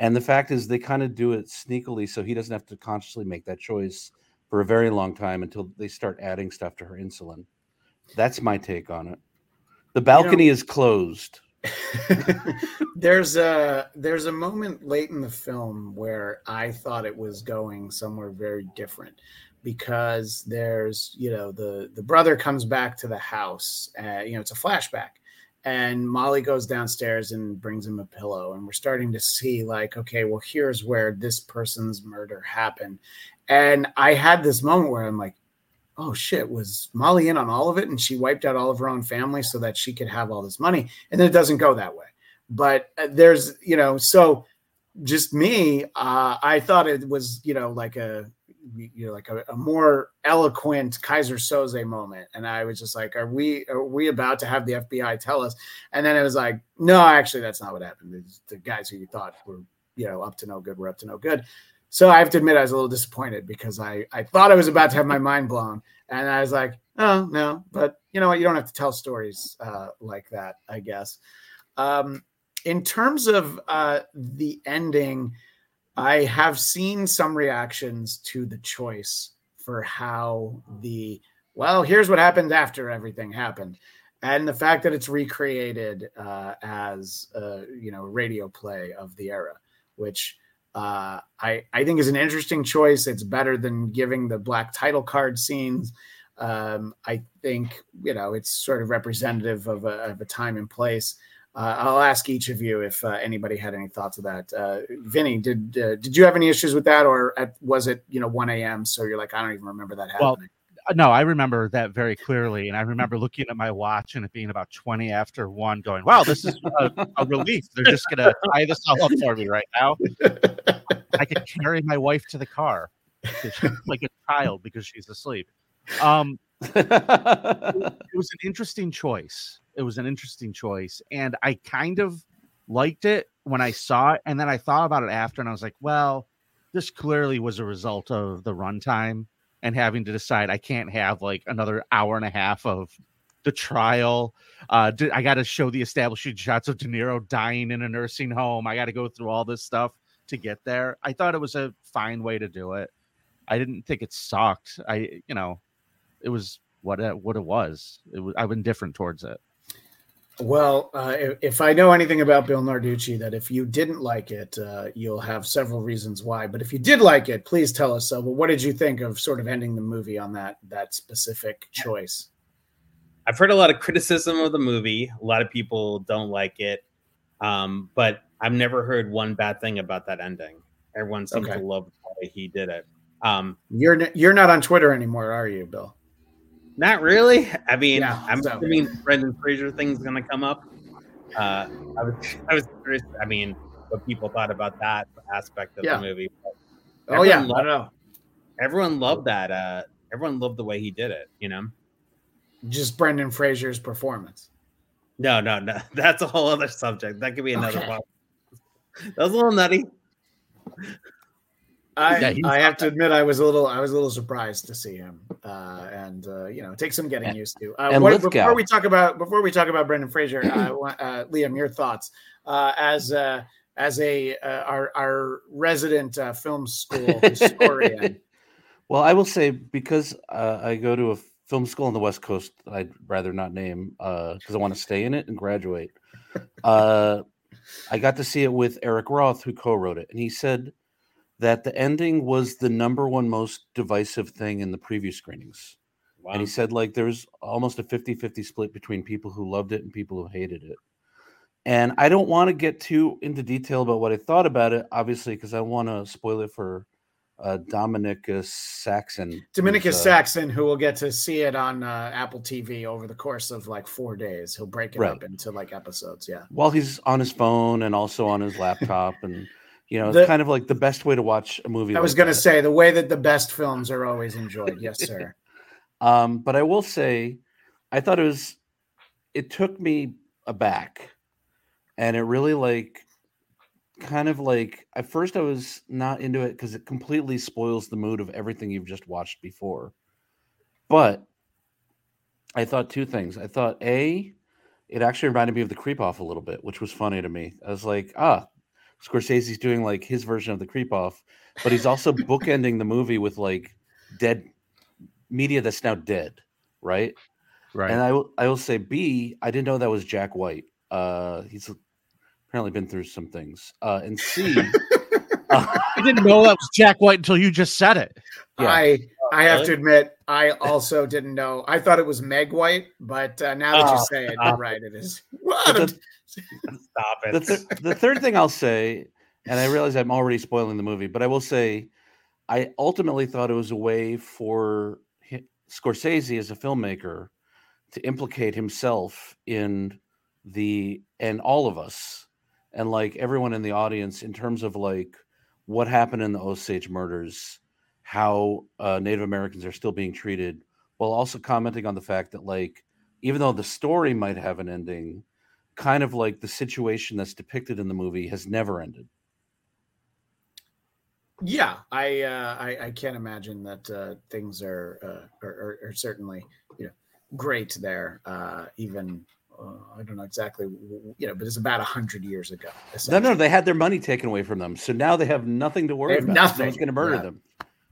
And the fact is, they kind of do it sneakily, so he doesn't have to consciously make that choice for a very long time until they start adding stuff to her insulin. That's my take on it. The balcony you know, is closed. there's a there's a moment late in the film where I thought it was going somewhere very different because there's you know the the brother comes back to the house uh, you know it's a flashback and Molly goes downstairs and brings him a pillow and we're starting to see like okay well here's where this person's murder happened. And I had this moment where I'm like oh shit was Molly in on all of it? And she wiped out all of her own family so that she could have all this money. And then it doesn't go that way. But uh, there's you know so just me uh, I thought it was you know like a you know like a, a, more eloquent Kaiser Söze moment, and I was just like, "Are we are we about to have the FBI tell us?" And then it was like, "No, actually, that's not what happened. The, the guys who you thought were you know up to no good were up to no good." So I have to admit, I was a little disappointed because I I thought I was about to have my mind blown, and I was like, "Oh no," but you know what? You don't have to tell stories uh, like that, I guess. Um, in terms of uh, the ending I have seen some reactions to the choice for how the well, here's what happened after everything happened, and the fact that it's recreated uh, as a you know radio play of the era, which uh, I I think is an interesting choice. It's better than giving the black title card scenes. Um, I think you know it's sort of representative of a, of a time and place. Uh, I'll ask each of you if uh, anybody had any thoughts of that. Uh, Vinnie, did uh, did you have any issues with that, or at, was it you know 1 a.m. So you're like, I don't even remember that happening. Well, uh, no, I remember that very clearly, and I remember looking at my watch and it being about 20 after one, going, "Wow, this is a, a relief. They're just gonna tie this all up for me right now. I could carry my wife to the car like a child because she's asleep." Um, it was an interesting choice it was an interesting choice, and I kind of liked it when I saw it, and then I thought about it after, and I was like, well, this clearly was a result of the runtime and having to decide I can't have like another hour and a half of the trial. Uh, I got to show the establishing shots of De Niro dying in a nursing home. I got to go through all this stuff to get there. I thought it was a fine way to do it. I didn't think it sucked. I, you know, it was what it, what it was. It was I'm indifferent towards it. Well, uh, if, if, I know anything about Bill Narducci, that if you didn't like it, uh, you'll have several reasons why. But if you did like it, please tell us so. But what did you think of sort of ending the movie on that that specific choice? I've heard a lot of criticism of the movie. A lot of people don't like it, um, but I've never heard one bad thing about that ending. Everyone seems okay. to love the way he did it. Um, you're you're not on Twitter anymore, are you, Bill? Not really. I mean, yeah, I'm so. assuming Brendan Fraser thing's gonna come up. Uh, I was, I was curious. I mean, what people thought about that aspect of yeah. the movie. oh yeah, loved, I don't know. Everyone loved that. Uh, everyone loved the way he did it. You know. just Brendan Fraser's performance. No, no, no. That's a whole other subject. That could be another Okay. one. That was a little nutty. I, Yeah, I have to admit I was a little I was a little surprised to see him, uh, and uh, you know, take some getting And- used to. Uh, and what- before we talk about before we talk about Brendan Fraser, uh, uh, Liam, your thoughts uh, as uh, as a uh, our our resident uh, film school historian. Well, I will say because uh, I go to a film school on the West Coast, that I'd rather not name because I want to stay in it and graduate. Uh, I got to see it with Eric Roth, who co-wrote it, and he said that the ending was the number one most divisive thing in the preview screenings. Wow. And he said like there's almost a 50-50 split between people who loved it and people who hated it. And I don't want to get too into detail about what I thought about it, obviously, because I want to spoil it for uh, Dominicus Saxon. Dominicus uh, Saxon, who will get to see it on uh, Apple TV over the course of like four days. He'll break it Right. up into like episodes. Yeah. while he's on his phone and also on his laptop, and you know, it's The- kind of like the best way to watch a movie. I was going to say the way that the best films are always enjoyed. Yes, sir. Um, but I will say, I thought it was, it took me aback, and it really like, kind of like at first I was not into it because it completely spoils the mood of everything you've just watched before. But I thought two things. I thought a, it actually reminded me of the creep off a little bit, which was funny to me. I was like, ah, Scorsese's doing like his version of the creep off, but he's also bookending the movie with like dead media that's now dead, right? Right. And I will I will say B, I didn't know that was Jack White. Uh he's apparently been through some things. Uh and C uh, I didn't know that was Jack White until you just said it. Yeah. I I have really? to admit, I also didn't know. I thought it was Meg White, but uh, now that you Oh, say it, you're right. It is. What? the, Stop it. the, th- the third thing I'll say, and I realize I'm already spoiling the movie, but I will say I ultimately thought it was a way for hi- Scorsese as a filmmaker to implicate himself in the and all of us and like everyone in the audience in terms of like what happened in the Osage murders, how uh, Native Americans are still being treated, while also commenting on the fact that like even though the story might have an ending, kind of like the situation that's depicted in the movie has never ended. yeah, I, uh, I I can't imagine that uh, things are, uh, are, are are certainly you know great there. Uh, even uh, I don't know exactly you know, but it's about a hundred years ago. No, no, they had their money taken away from them, so now they have nothing to worry about. nothing, No one's going to murder yeah. them.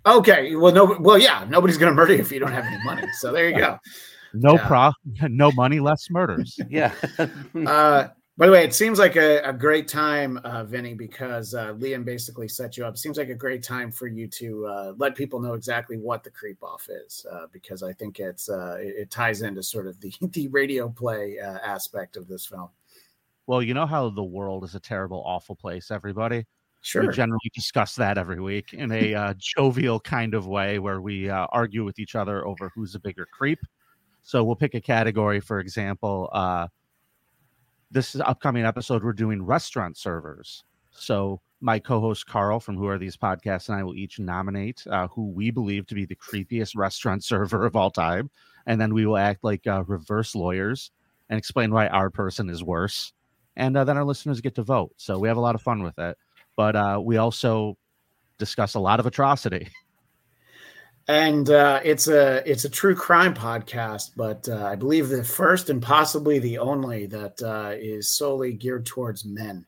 Okay, well, no, well, yeah, nobody's going to murder you if you don't have any money. So there you go. No Yeah. pro, no money, less murders. Yeah. Uh, by the way, it seems like a, a great time, uh, Vinnie, because uh, Liam basically set you up. Seems like a great time for you to uh, let people know exactly what the creep off is, uh, because I think it's uh, it, it ties into sort of the the radio play uh, aspect of this film. Well, you know how the world is a terrible, awful place, everybody. Sure. We generally discuss that every week in a uh, jovial kind of way where we uh, argue with each other over who's a bigger creep. So we'll pick a category, for example, uh, this upcoming episode, we're doing restaurant servers. So my co-host Carl from Who Are These Podcasts and I will each nominate uh, who we believe to be the creepiest restaurant server of all time, and then we will act like uh, reverse lawyers and explain why our person is worse, and uh, then our listeners get to vote. So we have a lot of fun with it, but uh, we also discuss a lot of atrocity. and uh, it's a it's a true crime podcast, but uh, I believe the first and possibly the only that uh, is solely geared towards men.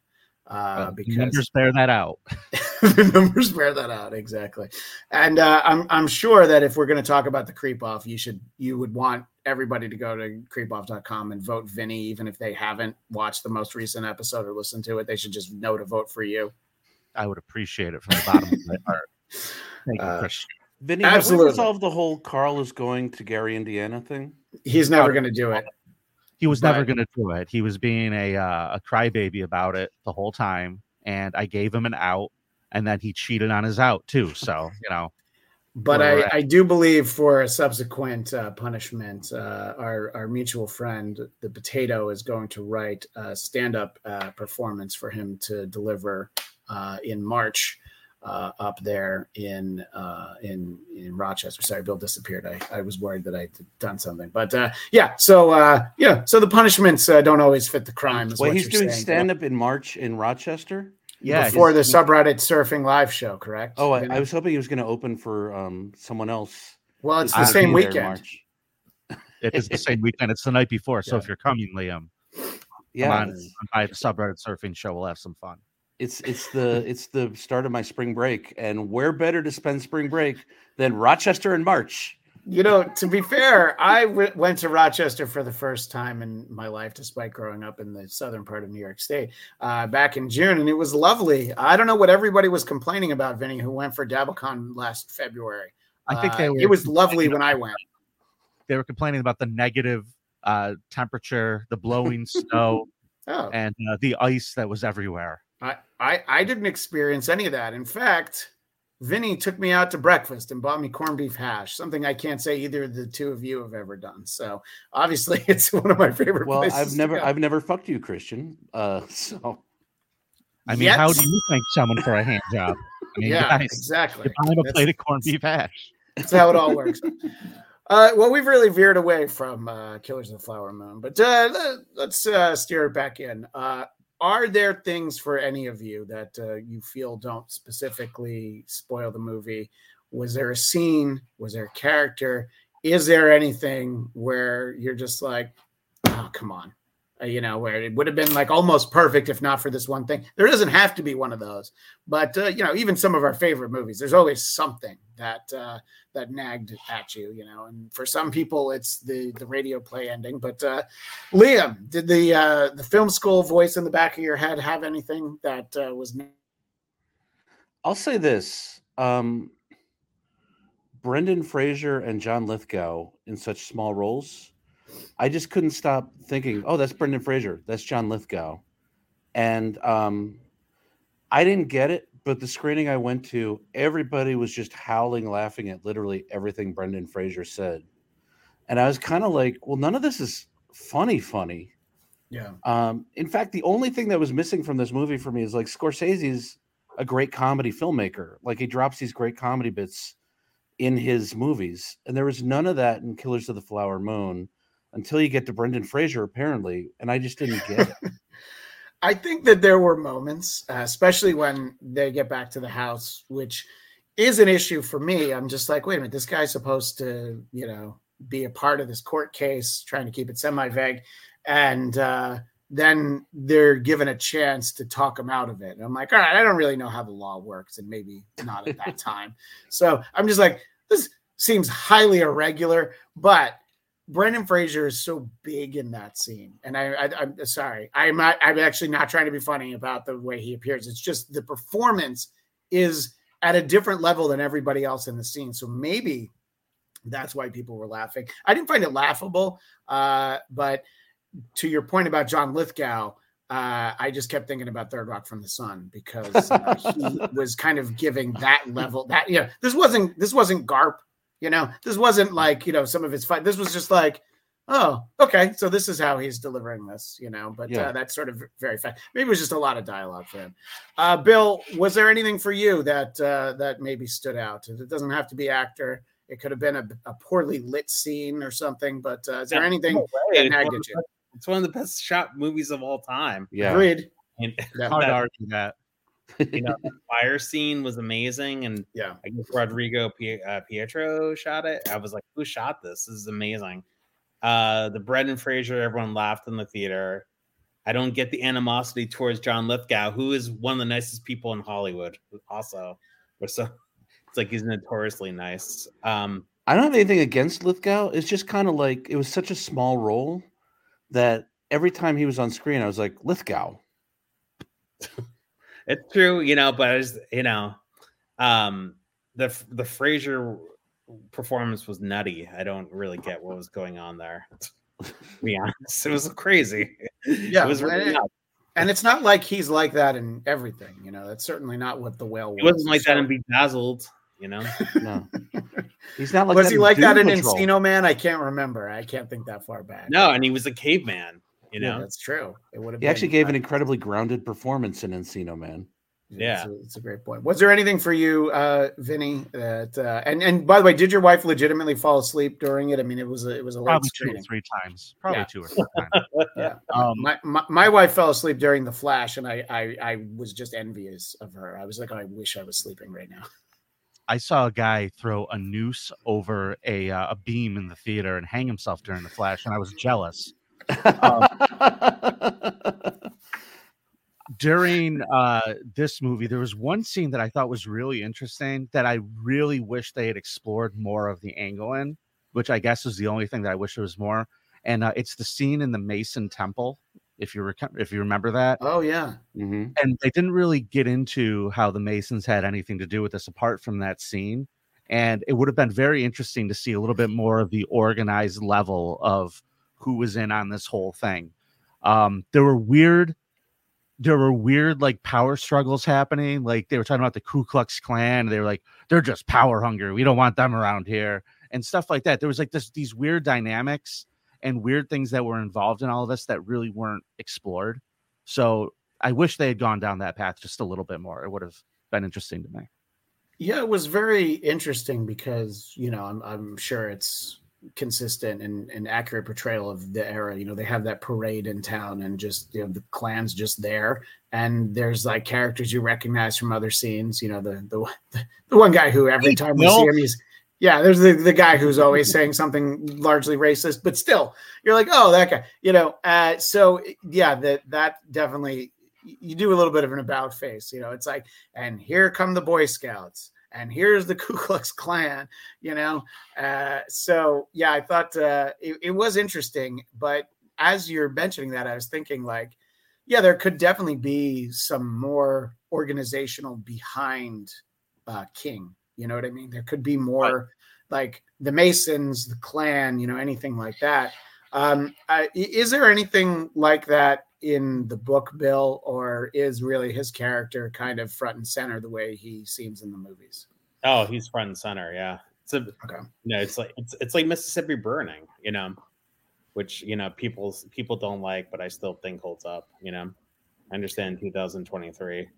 Uh, because numbers bear that out. the numbers bear that out exactly and uh, i'm i'm sure that if we're going to talk about the creep off you should you would want everybody to go to creepoff.com and vote vinnie even if they haven't watched the most recent episode or listened to it they should just know to vote for you I would appreciate it from the bottom of my heart. Thank you, Uh, Chris. Vinnie, have we resolved the whole Carl is going to Gary, Indiana thing? he's never going to do it He was never going to do it. He was being a uh, a crybaby about it the whole time, and I gave him an out, and then he cheated on his out too. So you know, but I. I do believe for a subsequent uh, punishment, uh, our our mutual friend the potato is going to write a stand up uh, performance for him to deliver in March. uh, up there in uh, in in Rochester. Sorry, Bill disappeared. I, I was worried that I'd done something, but uh, yeah. So uh, yeah, so the punishments uh, don't always fit the crime. Well, he's doing stand up in March in Rochester. Yeah, before the subreddit surfing live show, correct? Oh, I, I was hoping he was going to open for um, someone else. Well, it's the same weekend. It is the same weekend. It's the night before. So yeah. if you're coming, Liam, yeah, on, on the subreddit surfing show, we'll have some fun. It's it's the it's the start of my spring break, and where better to spend spring break than Rochester in March? You know, to be fair, I w- went to Rochester for the first time in my life, despite growing up in the southern part of New York State uh, back in June, and it was lovely. I don't know what everybody was complaining about, Vinnie, who went for DabbleCon last February. I think they uh, it was lovely when I went. They were complaining about the negative uh, temperature, the blowing snow, oh. and uh, the ice that was everywhere. I, I I didn't experience any of that. In fact, Vinnie took me out to breakfast and bought me corned beef hash, something I can't say either of the two of you have ever done. So obviously, it's one of my favorite. Well, I've never, I've never fucked you, Christian. Uh, so I mean, Yet. how do you thank someone for a hand job? I mean, yeah, guys, exactly. I'm a plate of corned beef hash. That's how it all works. Uh, well, we've really veered away from uh, Killers of the Flower Moon, but uh, let's uh, steer it back in. Are there things for any of you that uh, you feel don't specifically spoil the movie? Was there a scene? Was there a character? Is there anything where you're just like, oh, come on? Uh, you know, where it would have been like almost perfect if not for this one thing. There doesn't have to be one of those, but uh, you know, even some of our favorite movies, there's always something that uh, that nagged at you. You know, and for some people, it's the the radio play ending. But uh, Liam, did the uh, the film school voice in the back of your head have anything that uh, was? I'll say this. Um, Brendan Fraser and John Lithgow in such small roles I just couldn't stop thinking, oh, that's Brendan Fraser, that's John Lithgow, and um, I didn't get it. But the screening I went to, everybody was just howling, laughing at literally everything Brendan Fraser said, and I was kind of like, well, none of this is funny, funny. Yeah. Um, in fact, the only thing that was missing from this movie for me is like Scorsese's a great comedy filmmaker. Like he drops these great comedy bits in his movies, and there was none of that in Killers of the Flower Moon until you get to Brendan Fraser, apparently, and I just didn't get it. I think that there were moments, uh, especially when they get back to the house, which is an issue for me. I'm just like, wait a minute, this guy's supposed to, you know, be a part of this court case, trying to keep it semi vague, and uh, then they're given a chance to talk him out of it. And I'm like, all right, I don't really know how the law works, and maybe not at that time. So I'm just like, this seems highly irregular, but Brendan Fraser is so big in that scene, and I, I am sorry, I'm not. I'm actually not trying to be funny about the way he appears. It's just the performance is at a different level than everybody else in the scene. So maybe that's why people were laughing. I didn't find it laughable, uh, but to your point about John Lithgow, uh, I just kept thinking about Third Rock from the Sun because uh, he was kind of giving that level. That yeah, you know, this wasn't this wasn't Garp you know, this wasn't like, you know, some of his fight. This was just like, oh, okay, so this is how he's delivering this, you know. But yeah. uh, that's sort of very fast. Maybe it was just a lot of dialogue for him. Uh, Bill, was there anything for you that uh, that maybe stood out? It doesn't have to be actor. It could have been a, a poorly lit scene or something. But uh, is there anything no that nagged at you? It's one of the best shot movies of all time. Yeah, agreed. And hard to argue that you know, the fire scene was amazing, and yeah, I guess Rodrigo P- uh, Prieto shot it. I was like, who shot this? This is amazing. Uh, the Brendan Fraser, everyone laughed in the theater. I don't get the animosity towards John Lithgow, who is one of the nicest people in Hollywood. Also, so it's like he's notoriously nice. Um, I don't have anything against Lithgow. It's just kind of like it was such a small role that every time he was on screen, I was like Lithgow. It's true, you know, but as you know, um, the the Fraser performance was nutty. I don't really get what was going on there. To be honest, it was crazy. Yeah, it was really and, and it's not like he's like that in everything. You know, that's certainly not what the whale was. He wasn't like so. that in Bedazzled. You know, no, he's not like. Was he like that in Patrol. Encino Man? I can't remember. I can't think that far back. No, and he was a caveman. You know, yeah, that's true. It would have. He actually gave an incredibly grounded performance in Encino Man. Yeah, it's a, it's a, great point. Was there anything for you, uh, Vinnie? That uh, and and by the way, did your wife legitimately fall asleep during it? I mean, it was a, it was a probably two or three times, probably yeah. two or three times. yeah, um, my, my, my wife fell asleep during the Flash, and I, I I was just envious of her. I was like, oh, I wish I was sleeping right now. I saw a guy throw a noose over a uh, a beam in the theater and hang himself during the Flash, and I was jealous. Um, during uh, this movie, there was one scene that I thought was really interesting that I really wish they had explored more of the angle in, which I guess is the only thing that I wish there was more. And uh, it's the scene in the Mason Temple, if you rec- if you remember that. Oh yeah. Mm-hmm. And they didn't really get into how the Masons had anything to do with this apart from that scene. And it would have been very interesting to see a little bit more of the organized level of who was in on this whole thing. Um, there were weird there were weird like power struggles happening. Like they were talking about the Ku Klux Klan. They were like, they're just power hungry. We don't want them around here and stuff like that. There was like this these weird dynamics and weird things that were involved in all of this that really weren't explored. So I wish they had gone down that path just a little bit more. It would have been interesting to me. Yeah, it was very interesting because you know I'm I'm sure it's consistent and, and accurate portrayal of the era. You know, they have that parade in town and just, you know, the Klan's just there. And there's like characters you recognize from other scenes. You know, the the, the one guy who every time we see him, he's yeah, there's the, the guy who's always saying something largely racist, but still you're like, oh, that guy, you know. Uh, so yeah, that that definitely you do a little bit of an about face, you know. It's like, and here come the Boy Scouts and here's the Ku Klux Klan, you know. Uh, so yeah, I thought uh, it, it, was interesting. But as you're mentioning that, I was thinking like, yeah, there could definitely be some more organizational behind uh, King. You know what I mean? There could be more like the Masons, the Klan, you know, anything like that. Um, uh, is there anything like that in the book, Bill, or is really his character kind of front and center the way he seems in the movies? Oh, he's front and center. Yeah, it's a okay. no. It's like it's it's like Mississippi Burning, you know, which you know people people don't like, but I still think holds up. You know, I understand 2023.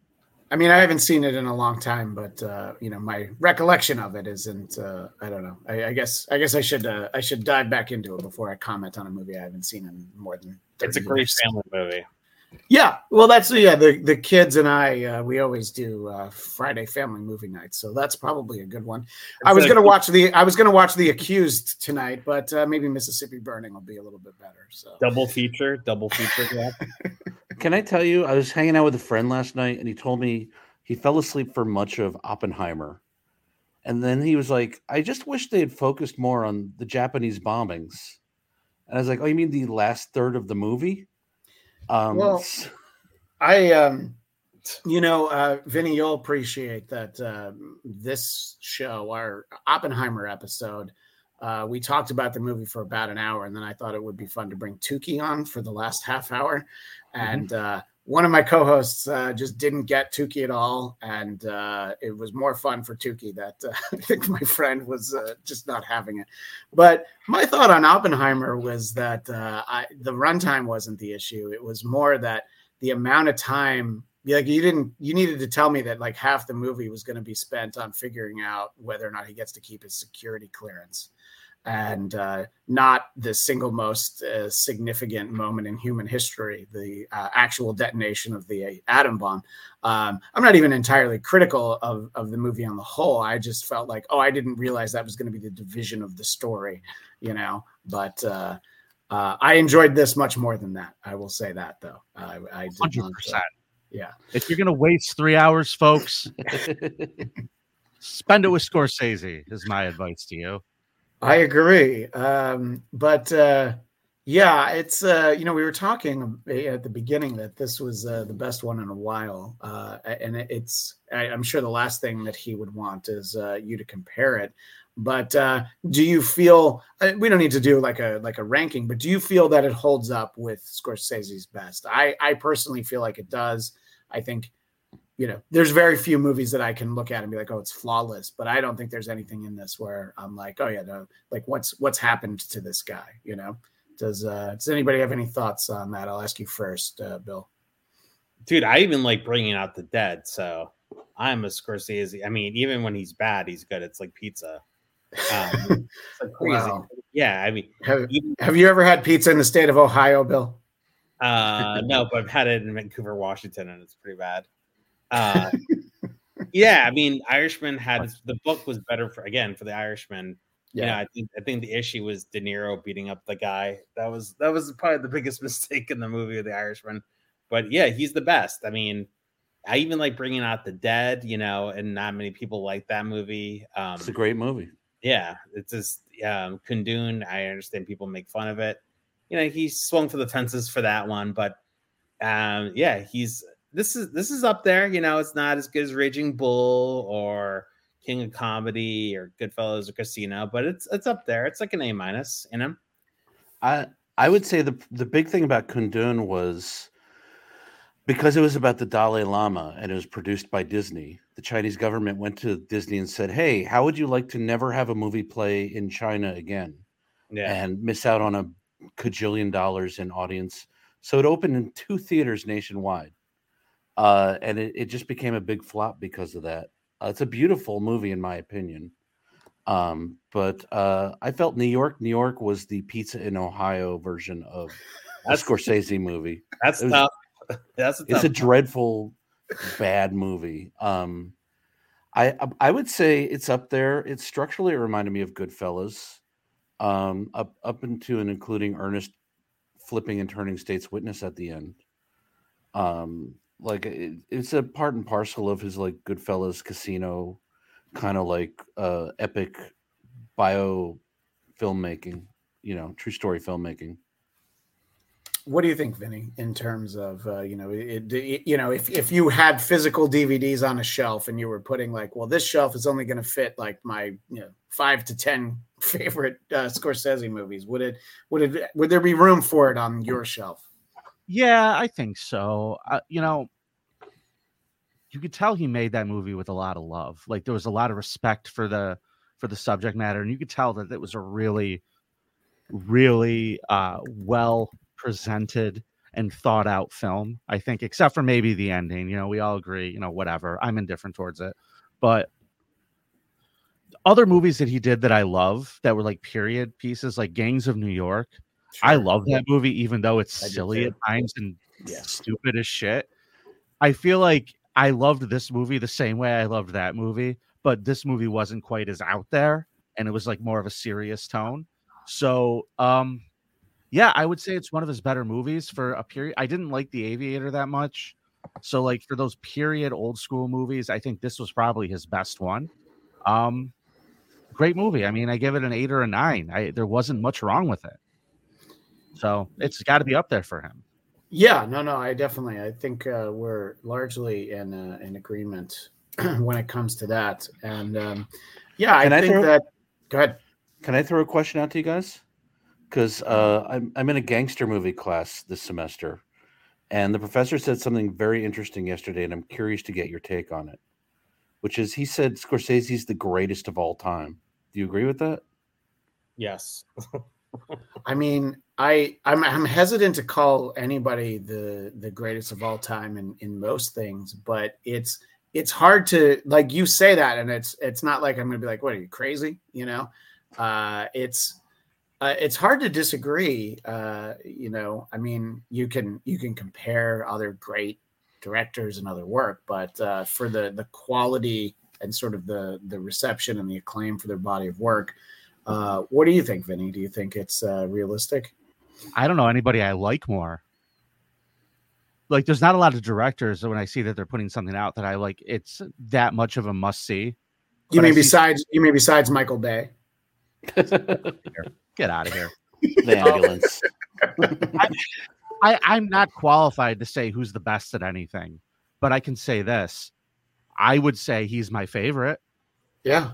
I mean, I haven't seen it in a long time, but uh, you know, my recollection of it isn't. Uh, I don't know. I, I guess. I guess I should. Uh, I should dive back into it before I comment on a movie I haven't seen in more than. It's a great years. family movie. Yeah, well, that's yeah. The the kids and I uh, we always do uh, Friday family movie nights, so that's probably a good one. I was gonna watch the I was gonna watch The Accused tonight, but uh, maybe Mississippi Burning will be a little bit better. So double feature, double feature. Yeah. Can I tell you? I was hanging out with a friend last night, and he told me he fell asleep for much of Oppenheimer, and then he was like, "I just wish they had focused more on the Japanese bombings." And I was like, "Oh, you mean the last third of the movie?" Um, well, I, um, you know, uh, Vinnie, you'll appreciate that uh, this show, our Oppenheimer episode, uh, we talked about the movie for about an hour, and then I thought it would be fun to bring Tukey on for the last half hour. Mm-hmm. And mm-hmm. uh, one of my co-hosts uh, just didn't get Tukey at all, and uh, it was more fun for Tukey that uh, I think my friend was uh, just not having it. But my thought on Oppenheimer was that uh, I, the runtime wasn't the issue; it was more that the amount of time. Like you didn't, you needed to tell me that like half the movie was going to be spent on figuring out whether or not he gets to keep his security clearance and uh, not the single most uh, significant moment in human history, the uh, actual detonation of the atom bomb. Um, I'm not even entirely critical of, of the movie on the whole. I just felt like, oh, I didn't realize that was going to be the division of the story, you know. But uh, uh, I enjoyed this much more than that. I will say that, though. I, I did 100%. Not, yeah. If you're going to waste three hours, folks, spend it with Scorsese, is my advice to you. I agree. Um, but uh, yeah, it's uh, you know we were talking at the beginning that this was uh, the best one in a while, uh, and it's I, am sure the last thing that he would want is uh, you to compare it. But uh, do you feel we don't need to do like a like a ranking? But do you feel that it holds up with Scorsese's best? I I personally feel like it does. I think you know, there's very few movies that I can look at and be like, oh, it's flawless. But I don't think there's anything in this where I'm like, oh yeah, no, like what's what's happened to this guy? You know, does uh, does anybody have any thoughts on that? I'll ask you first, uh, Bill. dude, I even like bringing out the dead. So I'm a Scorsese. I mean, even when he's bad, he's good. It's like pizza. Um, it's crazy. Wow. Yeah, I mean, Have, even, have you ever had pizza in the state of Ohio, Bill? uh, no, but I've had it in Vancouver, Washington, and it's pretty bad. Uh, yeah, I mean, Irishman had the book was better for again for the Irishman. Yeah, you know, I think I think the issue was De Niro beating up the guy. That was that was probably the biggest mistake in the movie of the Irishman. But yeah, he's the best. I mean, I even like bringing out the dead, you know, and not many people like that movie. Um, It's a great movie. yeah, it's just um, Kundun. I understand people make fun of it. You know, he swung for the fences for that one, but um, yeah, he's this is this is up there. You know, it's not as good as Raging Bull or King of Comedy or Goodfellas or Casino, but it's it's up there. It's like an A minus. You know, I I would say the the big thing about Kundun was because it was about the Dalai Lama and it was produced by Disney. The Chinese government went to Disney and said, "Hey, how would you like to never have a movie play in China again yeah, and miss out on a cajillion dollars in audience?" So it opened in two theaters nationwide, uh, and it, it just became a big flop because of that. Uh, it's a beautiful movie, in my opinion. Um, but uh, I felt New York, New York was the pizza in Ohio version of a Scorsese movie. that's it was-. That's a It's a dreadful, bad movie. Um, I I would say it's up there. It structurally reminded me of Goodfellas, um, up up into and including Ernest flipping and turning state's witness at the end. Um, like it, it's a part and parcel of his like Goodfellas Casino, kind of like uh, epic bio filmmaking. You know, true story filmmaking. What do you think, Vinnie, in terms of uh, you know, it, it, you know, if if you had physical DVDs on a shelf and you were putting like, well, this shelf is only going to fit like my you know five to ten favorite uh, Scorsese movies, would it would it would there be room for it on your shelf? Yeah, I think so. Uh, you know, you could tell he made that movie with a lot of love. Like there was a lot of respect for the for the subject matter, and you could tell that it was a really, really uh, well presented and thought out film. I think, except for maybe the ending. You know, we all agree. You know, whatever. I'm indifferent towards it, but other movies that he did that I love that were like period pieces, like Gangs of New York. I love that movie, even though it's I silly at times and Yeah. stupid as shit. I feel like I loved this movie the same way I loved that movie, but this movie wasn't quite as out there and it was like more of a serious tone. So, um, yeah, I would say it's one of his better movies for a period. I didn't like The Aviator that much. So, like for those period old school movies, I think this was probably his best one. Um, great movie. I mean, I give it an eight or a nine. I there wasn't much wrong with it. So it's got to be up there for him. Yeah, no, no, I definitely, I think uh, we're largely in uh, in agreement when it comes to that, and um, yeah, I Can I think throw- that. Go ahead. Can I throw a question out to you guys? Because uh, I'm I'm in a gangster movie class this semester, and the professor said something very interesting yesterday, and I'm curious to get your take on it. Which is, he said Scorsese's the greatest of all time. Do you agree with that? yes. I mean, I I'm I'm hesitant to call anybody the the greatest of all time in in most things, but it's it's hard to like you say that, and it's it's not like I'm gonna be like, what are you crazy? You know, uh, it's uh, it's hard to disagree. Uh, you know, I mean, you can you can compare other great directors and other work, but uh, for the the quality and sort of the the reception and the acclaim for their body of work. Uh, what do you think, Vinnie? Do you think it's uh, realistic? I don't know anybody I like more. Like, there's not a lot of directors when I see that they're putting something out that I like. It's that much of a must see. You But I mean see- besides you mean besides Michael Bay? Get out of here. The ambulance. I, I'm not qualified to say who's the best at anything, but I can say this. I would say he's my favorite. Yeah.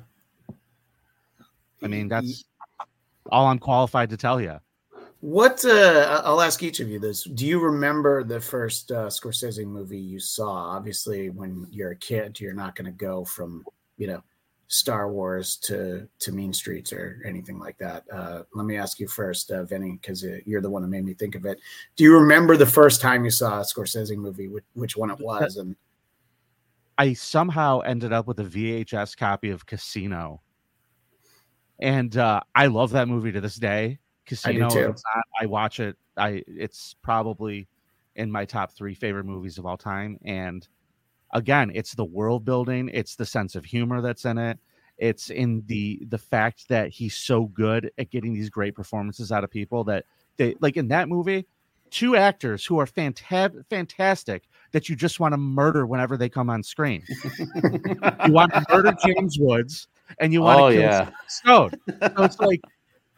I mean, that's all I'm qualified to tell you. What uh, I'll ask each of you this: Do you remember the first uh, Scorsese movie you saw? Obviously, when you're a kid, you're not going to go from you know Star Wars to to Mean Streets or anything like that. Uh, let me ask you first, uh, Vinnie, because uh, you're the one who made me think of it. Do you remember the first time you saw a Scorsese movie? Which, which one it was? And I somehow ended up with a VHS copy of Casino, and uh, I love that movie to this day. Casino. too. Not, I watch it. I it's probably in my top three favorite movies of all time. And again, it's the world building. It's the sense of humor that's in it. It's in the the fact that he's so good at getting these great performances out of people that they like in that movie. Two actors who are fanta- fantastic that you just want to murder whenever they come on screen. you want to murder James Woods and you want Oh, to kill yeah. Stone. So it's like,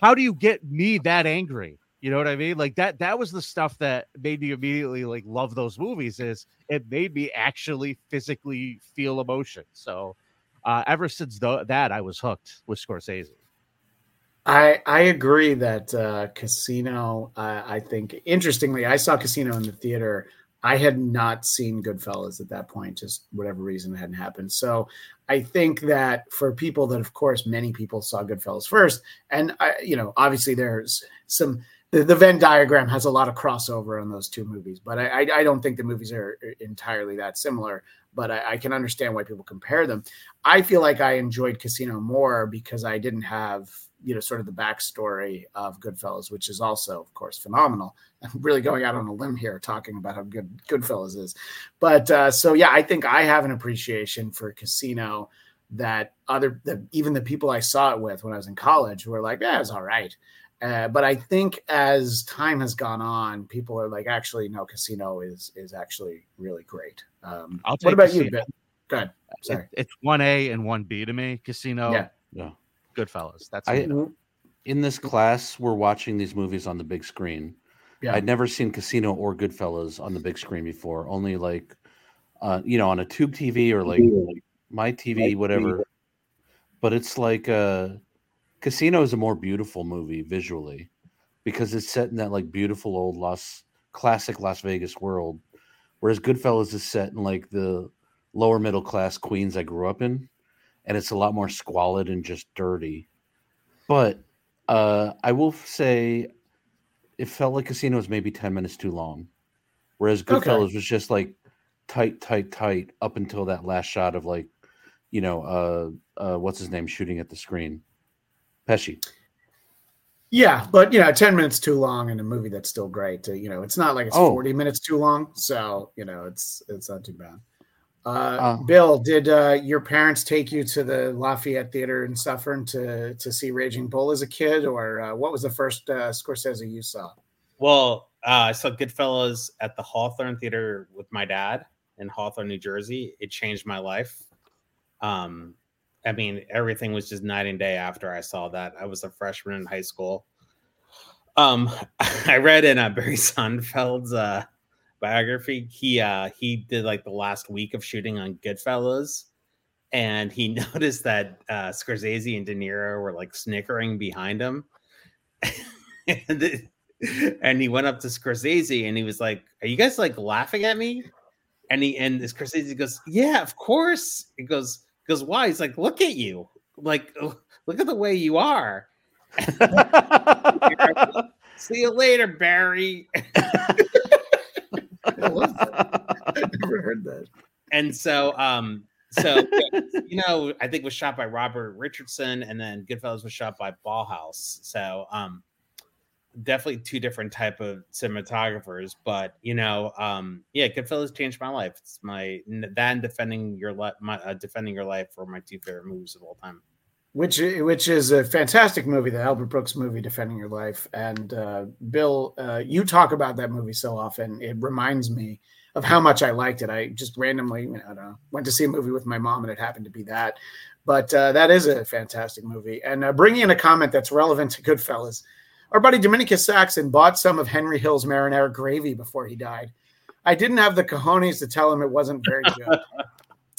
how do you get me that angry? You know what I mean? Like that that was the stuff that made me immediately like love those movies is it made me actually physically feel emotion. So uh ever since tho- that I was hooked with Scorsese. I I agree that uh, Casino. Uh, I think interestingly, I saw Casino in the theater. I had not seen Goodfellas at that point, just whatever reason it hadn't happened. So I think that for people that, of course, many people saw Goodfellas first, and I, you know, obviously there's some. The, the Venn diagram has a lot of crossover on those two movies, but I, I, I don't think the movies are uh, entirely that similar. But I, I can understand why people compare them. I feel like I enjoyed Casino more because I didn't have you know sort of the backstory of Goodfellas, which is also, of course, phenomenal. I'm really going out on a limb here talking about how good Goodfellas is, but uh, so yeah, I think I have an appreciation for Casino that other that even the people I saw it with when I was in college were like, yeah, it's all right. Uh, but I think as time has gone on, people are like, actually, no, Casino is is actually really great. Um, I'll what take about you, Casino. Ben? Go ahead. Sorry. It- it's one A and one B to me. Casino, Yeah. Yeah. Goodfellas. That's I- In this class, we're watching these movies on the big screen. Yeah. I'd never seen Casino or Goodfellas on the big screen before. Only like, uh, you know, on a tube TV or like my TV, whatever. But it's like uh, Casino is a more beautiful movie visually because it's set in that like beautiful old Las classic Las Vegas world, whereas Goodfellas is set in like the lower middle class Queens I grew up in, and it's a lot more squalid and just dirty. But uh, I will say, it felt like Casino was maybe ten minutes too long, whereas Okay. Goodfellas was just like tight, tight, tight up until that last shot of like, you know, uh, uh, what's his name shooting at the screen, Pesci. Yeah, but you know, ten minutes too long in a movie that's still great. uh, You know, it's not like it's Oh. forty minutes too long, so you know, it's it's not too bad. Uh, Uh. Bill, did uh, your parents take you to the Lafayette Theater in Suffern to to see Raging Bull as a kid, or uh, what was the first uh, Scorsese you saw? Well, uh, I saw Goodfellas at the Hawthorne Theater with my dad in Hawthorne, New Jersey. It changed my life. Um, I mean, everything was just night and day after I saw that. I was a freshman in high school. Um, I read in uh, Barry Sonnenfeld's uh, biography. He uh, he did like the last week of shooting on Goodfellas, and he noticed that uh, Scorsese and De Niro were like snickering behind him. and, it- and he went up to Scorsese and he was like, "Are you guys like laughing at me?" And he and Scorsese goes, "Yeah, of course." He goes, "Goes why?" He's like, "Look at you, like look at the way you are." See you later, Barry. Love that. I never heard that. and so um so you know i think was shot by robert richardson and then goodfellas was shot by Ballhaus so um definitely two different type of cinematographers but you know um yeah goodfellas changed my life it's my that and defending your life my uh, defending your life for my two favorite movies of all time which which is a fantastic movie, the Albert Brooks movie, Defending Your Life. And uh, Bill, uh, you talk about that movie so often. It reminds me of how much I liked it. I just randomly, you know, I don't know, went to see a movie with my mom, and it happened to be that. But uh, that is a fantastic movie. And uh, bringing in a comment that's relevant to Goodfellas, our buddy Dominicus Saxon bought some of Henry Hill's marinara gravy before he died. I didn't have the cojones to tell him it wasn't very good.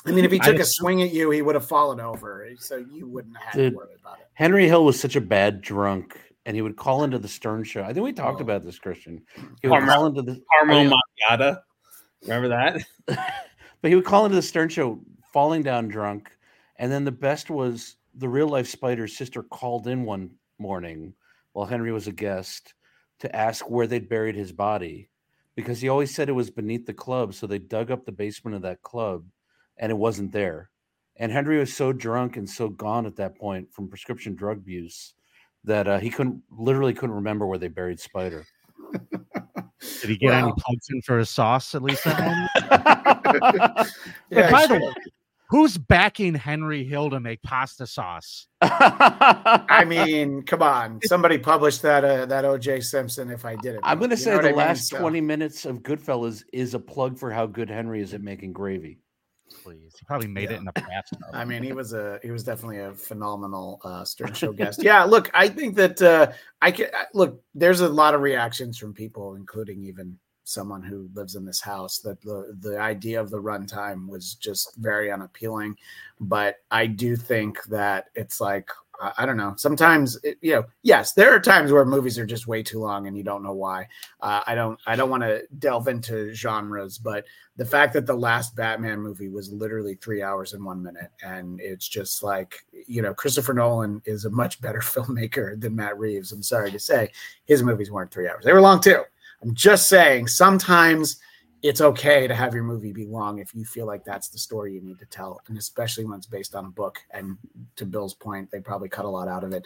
I mean, if he took a swing at you, he would have fallen over. So you wouldn't have had Dude. to worry about it. Henry Hill was such a bad drunk, and he would call into the Stern Show. I think we talked Oh. about this, Christian. He would Carmel- call into the, Carmo yeah. Macchiata. Remember that? but he would call into the Stern Show, falling down drunk, And then the best was the real life Spider's sister called in one morning while Henry was a guest to ask where they'd buried his body because he always said it was beneath the club. So they dug up the basement of that club and it wasn't there. And Henry was so drunk and so gone at that point from prescription drug abuse that uh, he couldn't literally couldn't remember where they buried Spider. Did he get any plugs in for his sauce at least? At Yeah, by the way, who's backing Henry Hill to make pasta sauce? I mean, come on. Somebody published that uh, that OJ Simpson if I did it. I'm going to say the what I mean? last So- 20 minutes of Goodfellas is a plug for how good Henry is at making gravy. Please, he probably made Yeah. it in a bathtub. I mean, he was a he was definitely a phenomenal uh, Stern Show guest. Yeah, look, I think that uh, I can look. There's a lot of reactions from people, including even someone who lives in this house, that the the idea of the runtime was just very unappealing. But I do think that it's like I, I don't know. Sometimes it, you know, yes, there are times where movies are just way too long, and you don't know why. Uh, I don't I don't want to delve into genres, but the fact that the last Batman movie was literally three hours and one minute, and it's just like you know, Christopher Nolan is a much better filmmaker than Matt Reeves. I'm sorry to say, his movies weren't three hours; they were long too. I'm just saying, sometimes it's okay to have your movie be long if you feel like that's the story you need to tell, and especially when it's based on a book. And to Bill's point, they probably cut a lot out of it,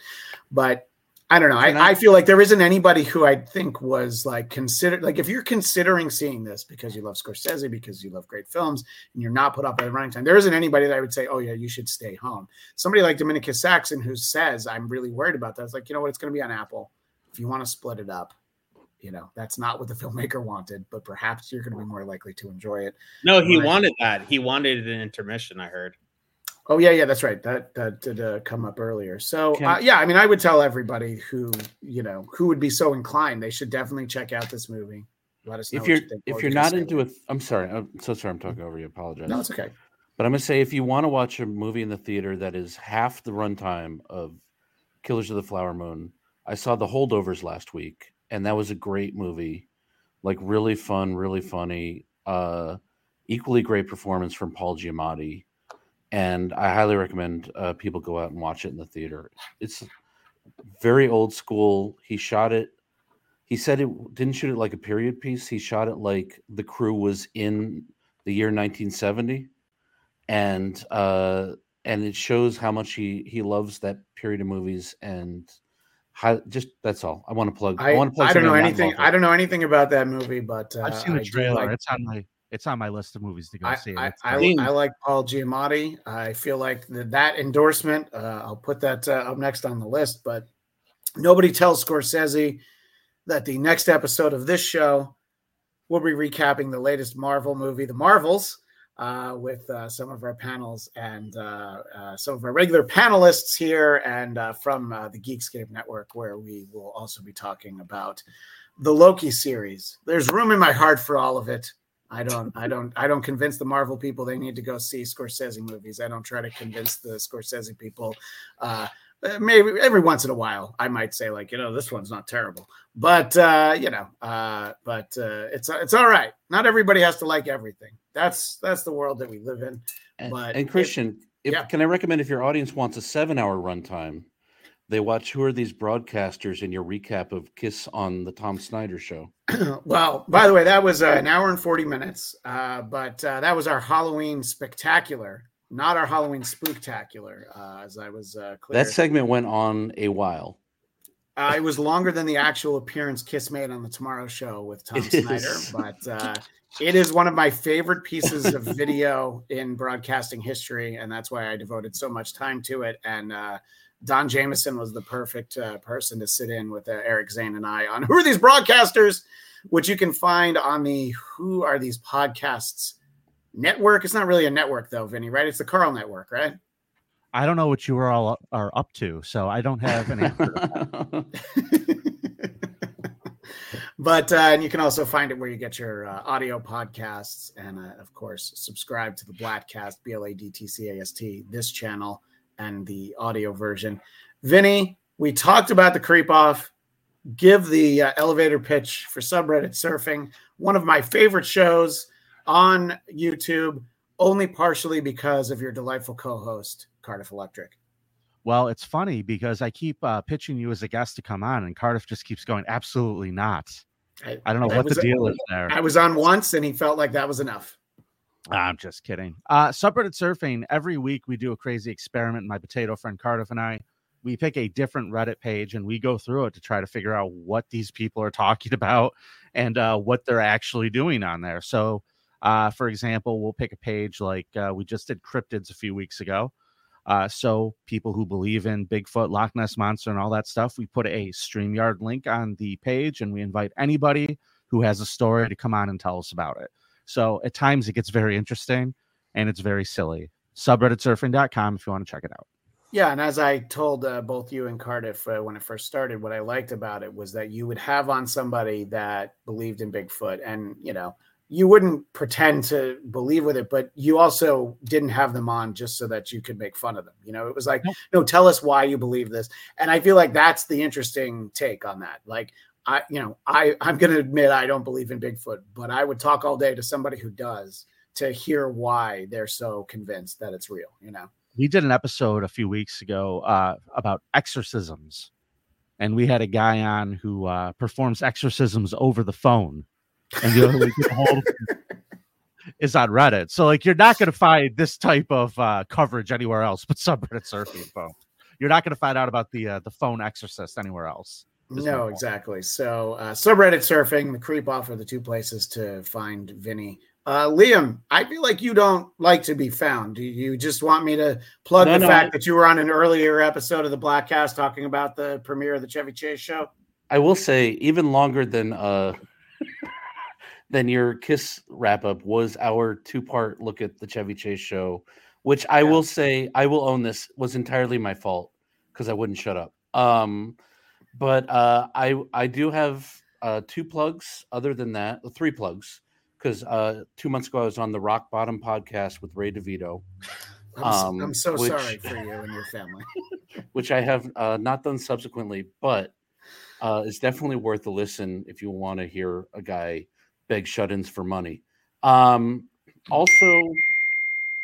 but. I don't know. I- I, feel like there isn't anybody who I think was like considered like if you're considering seeing this because you love Scorsese, because you love great films, and you're not put up the running time, there isn't anybody that I would say, oh yeah, you should stay home. Somebody like Dominicus Saxon who says, I'm really worried about that. It's like, you know what, it's going to be on Apple. If you want to split it up, you know, that's not what the filmmaker wanted, but perhaps you're going to be more likely to enjoy it. No, he Right. wanted that. He wanted an intermission. I heard. Oh yeah, yeah, that's right. That that did uh, come up earlier. So Can- uh, yeah, I mean, I would tell everybody who you know who would be so inclined, they should definitely check out this movie. Let us know If you're you think. if you're not into Lee? it, I'm sorry. I'm so sorry. I'm talking over you. Apologize. no, it's okay. But I'm gonna say if you want to watch a movie in the theater that is half the runtime of Killers of the Flower Moon, I saw The Holdovers last week, and that was a great movie, like really fun, really funny, uh, equally great performance from Paul Giamatti, and I highly recommend uh, people go out and watch it in the theater. It's very old school. He shot it. He said it didn't shoot it like a period piece. He shot it like the crew was in the year 1970 and uh and it shows how much he he loves that period of movies and how just that's all i want to plug i, I, want to plug I don't know something I'm not anything. I don't know anything about that movie, but uh, I've seen the do trailer. like- it's on my it's on my list of movies to go I, see. I, I, I like Paul Giamatti. I feel like that, that endorsement, uh, I'll put that uh, up next on the list, but nobody tells Scorsese that the next episode of this show will be recapping the latest Marvel movie, The Marvels, uh, with uh, some of our panels and uh, uh, some of our regular panelists here and uh, from uh, the Geekscape Network, where we will also be talking about the Loki series. There's room in my heart for all of it. I don't, I don't, I don't convince the Marvel people they need to go see Scorsese movies. I don't try to convince the Scorsese people. Uh, maybe every once in a while, I might say like, you know, this one's not terrible, but uh, you know, uh, but uh, it's it's all right. Not everybody has to like everything. That's that's the world that we live in. and, but and if- christian if, yeah. can i recommend if your audience wants a seven hour runtime they watch who are these broadcasters in your recap of kiss on the tom snyder show well, by the way, that was uh, an hour and 40 minutes, uh, but uh, that was our Halloween spectacular, not our Halloween spooktacular, uh, as I was uh, clear. that segment went on a while Uh, it was longer than the actual appearance Kiss made on the Tomorrow Show with Tom It Snyder, is. but uh, it is one of my favorite pieces of video in broadcasting history, and that's why I devoted so much time to it. And uh, Don Jameson was the perfect uh, person to sit in with uh, Eric Zane and I on Who Are These Broadcasters, which you can find on the Who Are These Podcasts network. It's not really a network, though, Vinnie, right? It's the Carl Network, right? I don't know what you are all are up to, so I don't have an answer. but uh, and you can also find it where you get your uh, audio podcasts and uh, of course subscribe to the bladtcast b-l-a-d-t-c-a-s-t this channel and the audio version vinnie we talked about the creep off give the uh, elevator pitch for subreddit surfing one of my favorite shows on youtube only partially because of your delightful co-host Cardiff Electric. Well, it's funny because I keep uh, pitching you as a guest to come on, and Cardiff just keeps going, absolutely not. I, I don't know I what was- the deal is there. I was on once, and he felt like that was enough. I'm just kidding. Uh, subreddit surfing. Every week we do a crazy experiment. My potato friend Cardiff and I, we pick a different Reddit page and we go through it to try to figure out what these people are talking about and uh, what they're actually doing on there. So, uh, for example, we'll pick a page like uh, we just did cryptids a few weeks ago. Uh, so people who believe in Bigfoot, Loch Ness monster, and all that stuff, we put a Streamyard link on the page, and we invite anybody who has a story to come on and tell us about it. So at times it gets very interesting and it's very silly. Subredditsurfing.com if you want to check it out. Yeah, and as I told uh, both you and Cardiff uh, when it first started, what I liked about it was that you would have on somebody that believed in Bigfoot, and you know, you wouldn't pretend to believe with it, but you also didn't have them on just so that you could make fun of them. You know, it was like, Nope. no, tell us why you believe this, and I feel like that's the interesting take on that. Like, I, you know, I I'm going to admit I don't believe in Bigfoot, but I would talk all day to somebody who does to hear why they're so convinced that it's real. You know. We did an episode a few weeks ago uh, about exorcisms, and we had a guy on who uh, performs exorcisms over the phone, and the only way to get a hold of him is on Reddit. So, like, you're not going to find this type of uh, coverage anywhere else but subreddit surfing phone. You're not going to find out about the uh, the phone exorcist anywhere else. No, exactly. So uh, subreddit surfing, the creep off are the two places to find Vinnie. Uh, Liam, I feel like you don't like to be found. Do you just want me to plug No, the no, fact I- that you were on an earlier episode of the Bladtcast talking about the premiere of the Chevy Chase show? I will say even longer than uh than your kiss wrap up was our two part look at the Chevy Chase show, which I Yeah. will say I will own this was entirely my fault because I wouldn't shut up. Um, but uh, I I do have uh, two plugs. Other than that, uh, three plugs because uh, two months ago I was on the Rock Bottom podcast with Ray DeVito, I'm, s- Um, I'm so which- sorry for you and your family. which I have uh, not done subsequently, but uh, it's definitely worth a listen if you want to hear a guy beg shut-ins for money. Um, also,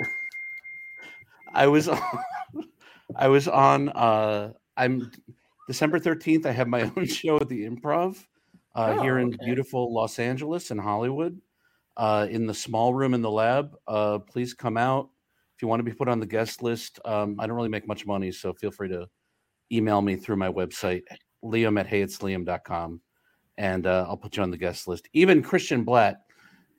I was I was on. Uh, I'm December thirteenth. I have my own show at the Improv uh, Oh, here in okay. beautiful Los Angeles and Hollywood. Uh, in the small room in the lab. Uh, please come out if you want to be put on the guest list. Um, I don't really make much money, so feel free to email me through my website, liam at heyitsliam.com, and uh, I'll put you on the guest list. Even Christian Bladt.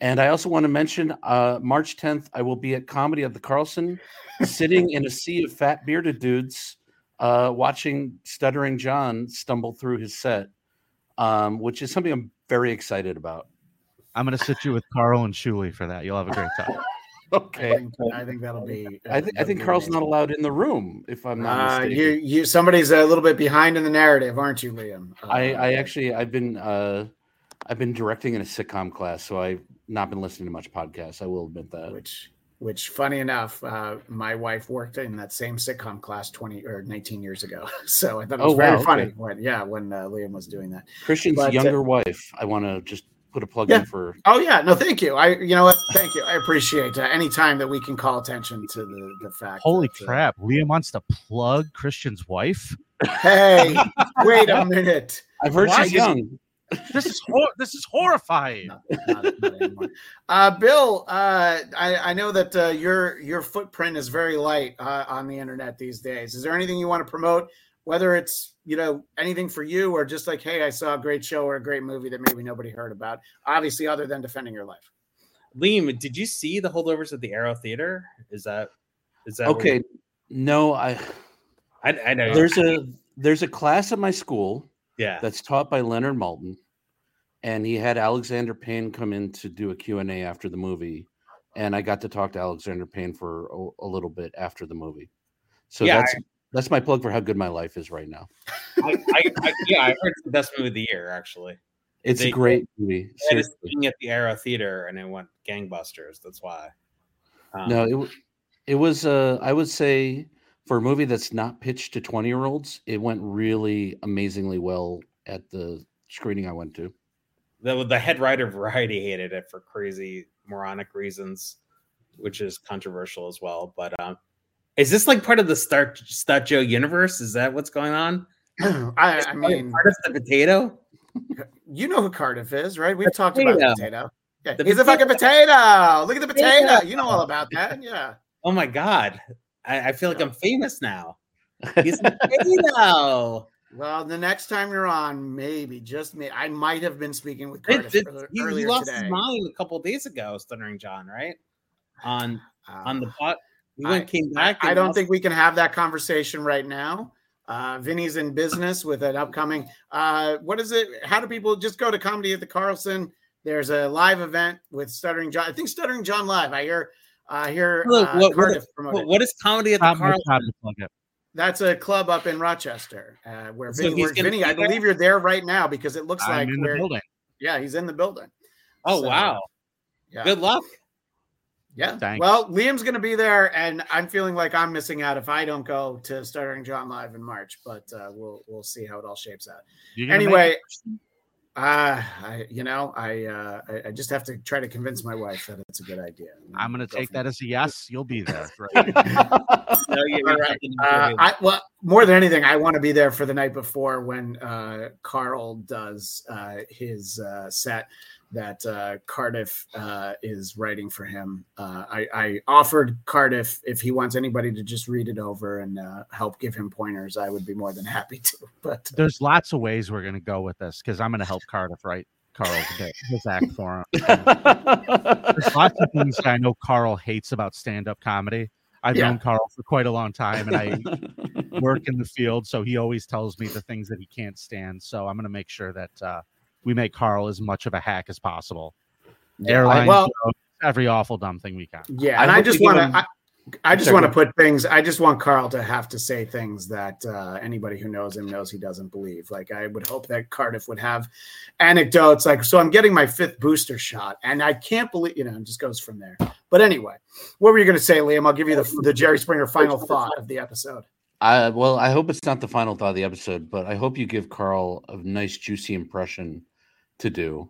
And I also want to mention uh, March 10th, I will be at Comedy of the Carlson, sitting in a sea of fat bearded dudes, uh, watching Stuttering John stumble through his set, um, which is something I'm very excited about. I'm going to sit you with Carl and Shuli for that. You'll have a great time. I Okay. think, I think that'll be. I, th- I think Carl's not allowed in the room, if I'm not Uh, mistaken. you, you, somebody's a little bit behind in the narrative, aren't you, Liam? Uh, I, I actually I've been uh I've been directing in a sitcom class, so I've not been listening to much podcasts. I will admit that. which which funny enough uh, my wife worked in that same sitcom class 20 or 19 years ago so i thought it was Oh, very wow, funny okay. when yeah when uh, liam was doing that Christian's but, uh, younger wife. I want to just put a plug Yeah. in for. oh yeah no thank you i you know what thank you i appreciate uh, any time that we can call attention to the the fact Holy that, uh, crap. Liam wants to plug Christian's wife. hey wait a minute I've heard Why she's is- young. This is hor- this is horrifying. No, not, not. Uh, Bill, uh, I, I know that uh, your your footprint is very light uh, on the internet these days. Is there anything you want to promote, whether it's you know anything for you or just like, hey, I saw a great show or a great movie that maybe nobody heard about? Obviously, other than defending your life. Liam, did you see the holdovers at the Aero Theater? Is that is that Okay, you- no, I I, I know there's a there's a class at my school yeah. that's taught by Leonard Maltin, and he had Alexander Payne come in to do a Q and A after the movie, and I got to talk to Alexander Payne for a, a little bit after the movie. So Yeah, that's that's my plug for how good my life is right now. I, I, I, yeah, I heard it's the best movie of the year. Actually, It's They- a great movie. I a at the Aero Theater, and it went gangbusters. That's why. Um, No, it it was. Uh, I would say for a movie that's not pitched to twenty year olds, it went really amazingly well at the screening I went to. the the head writer of Variety hated it for crazy moronic reasons, which is controversial as well. But um, Is this like part of the Star Star Joe universe? Is that what's going on? I, I mean, part of the potato. you know who Cardiff is, right? We've talked about Potato. the potato. Yeah, The he's a fucking potato. Look at the Potato. potato. You know all about that. Yeah. Oh my god, I, I feel like I'm famous now. He's a potato. Well, the next time you're on, maybe just me. I might have been speaking with It- Cardiff it- earlier, he, he lost today. his mind a couple days ago, Stuttering John, right? On Uh, on the pot. He I- came back. I and don't lost- think we can have that conversation right now. Uh, Vinnie's in business with an upcoming. Uh, what is it? How do people just go to comedy at the Carlson? There's a live event with Stuttering John. I think Stuttering John live. I hear. I hear Look, uh, what- what- Cardiff promote What- it. what is comedy at the Top, Carl? top to plug it. That's a club up in Rochester uh, where So Vinnie he's works. gonna Vinnie, be I believe you're there right now because it looks I'm like in the building. Yeah, he's in the building. Oh So, wow! Yeah. Good luck. Yeah. Thanks. Well, Liam's going to be there, and I'm feeling like I'm missing out if I don't go to Stuttering John live in March. But uh, we'll we'll see how it all shapes out. You gonna make Anyway, it? uh, I you know I, uh, I I just have to try to convince my wife that it's a good idea. I'm gonna take that as a yes. You'll be there. Right? No, you're- right. Uh, I well more than anything, I want to be there for the night before when uh, Carl does uh, his uh, set that uh, Cardiff uh, is writing for him. Uh, I, I offered Cardiff if he wants anybody to just read it over and uh, help give him pointers, I would be more than happy to. But There's lots of ways we're gonna go with this because I'm gonna help Cardiff write Carl's his act for him. There's lots of things that I know Carl hates about stand-up comedy. I've Yeah. known Carl for quite a long time, and I work in the field, so he always tells me the things that he can't stand. So I'm going to make sure that uh, we make Carl as much of a hack as possible. Airline, well, every awful dumb thing we can. Yeah, I and I hope just want to. I, I just want to put things. I just want Carl to have to say things that uh, anybody who knows him knows he doesn't believe. Like I would hope that Cardiff would have anecdotes like, "So I'm getting my fifth booster shot, and I can't believe," you know, and just goes from there. But anyway, what were you going to say, Liam? I'll give you the the Jerry Springer final thought of the episode. I, well, I hope it's not the final thought of the episode, but I hope you give Carl a nice, juicy impression to do,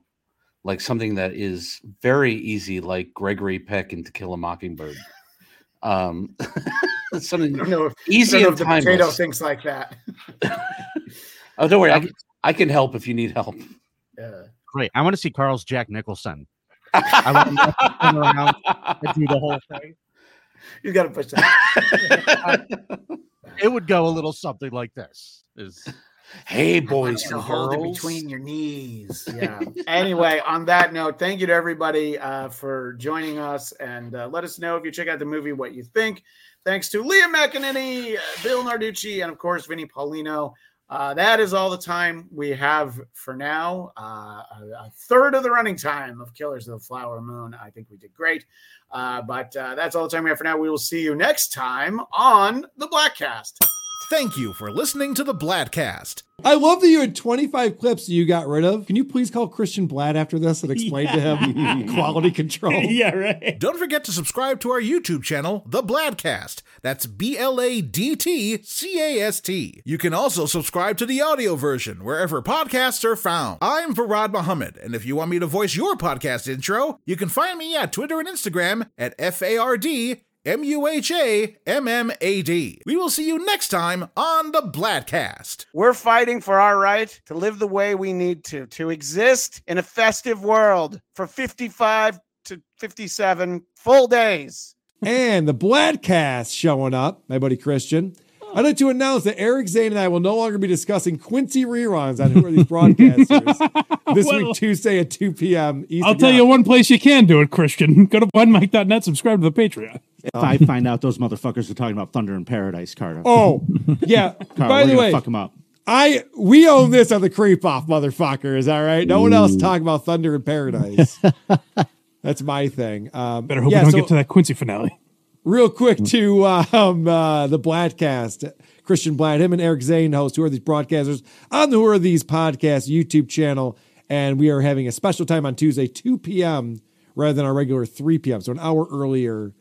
like something that is very easy, like Gregory Peck in To Kill a Mockingbird. Um, something I don't know if, I easy don't know and if the potato timeless. thinks like that. Oh, don't worry, I can, I can help if you need help. Yeah. Great. I want to see Carl's Jack Nicholson. I want him to turn around and do the whole thing. You got to push that. It would go a little something like this. Is hey, boys and girls. between your knees. Yeah. anyway, on that note, thank you to everybody uh, for joining us, and uh, let us know if you check out the movie what you think. Thanks to Liam McEneany, Bill Narducci, and of course Vinnie Paulino. Uh, that is all the time we have for now. Uh, a, a third of the running time of Killers of the Flower Moon. I think we did great. Uh, but uh, that's all the time we have for now. We will see you next time on the Bladtcast. Thank you for listening to the Bladtcast. I love that you had 25 clips that you got rid of. Can you please call Christian Bladt after this and explain to him quality control? yeah, right. Don't forget to subscribe to our YouTube channel, The Bladtcast. That's B L A D T C A S T. You can also subscribe to the audio version wherever podcasts are found. I'm Farad Muhammad, and if you want me to voice your podcast intro, you can find me at Twitter and Instagram at F A R D M U H A M M A D. We will see you next time on The Bladtcast. We're fighting for our right to live the way we need to, to exist in a festive world for 55 to 57 full days. and the Bladtcast showing up, my buddy Christian. I'd like to announce that Eric Zane and I will no longer be discussing Quincy reruns on Who Are These Broadcasters this Well- week, Tuesday at 2 p.m. Eastern. I'll tell you one place you can do it, Christian. Go to blindmike.net, subscribe to the Patreon. If I find out those motherfuckers are talking about Thunder in Paradise, Carter. Oh, yeah. Carl, By we're the way, fuck them up. I we own this on the creep off, motherfuckers. All right. No one else talking about Thunder in Paradise. That's my thing. Um, Better hope yeah, we don't so- get to that Quincy finale. Real quick to um, uh, the Bladtcast. Christian Bladt, him and Eric Zane host Who Are These Broadcasters on the Who Are These Podcast YouTube channel. And we are having a special time on Tuesday, 2 p.m. rather than our regular 3 p.m. So an hour earlier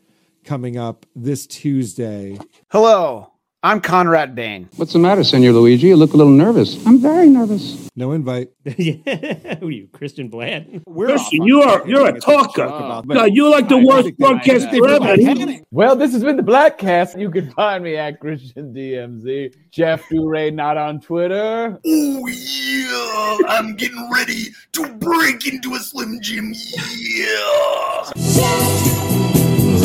coming up this Tuesday. Hello, I'm Conrad Bain. What's the matter, Senor Luigi? You look a little nervous. I'm very nervous. No invite. yeah. Who are you, Christian Bland? Christian, you are you're a talker. God, you're like the worst broadcast ever. Well, this has been the Blackcast. You can find me at Christian DMZ. Jeff Duray, not on Twitter. Oh yeah, I'm getting ready to break into a Slim Jim. Yeah.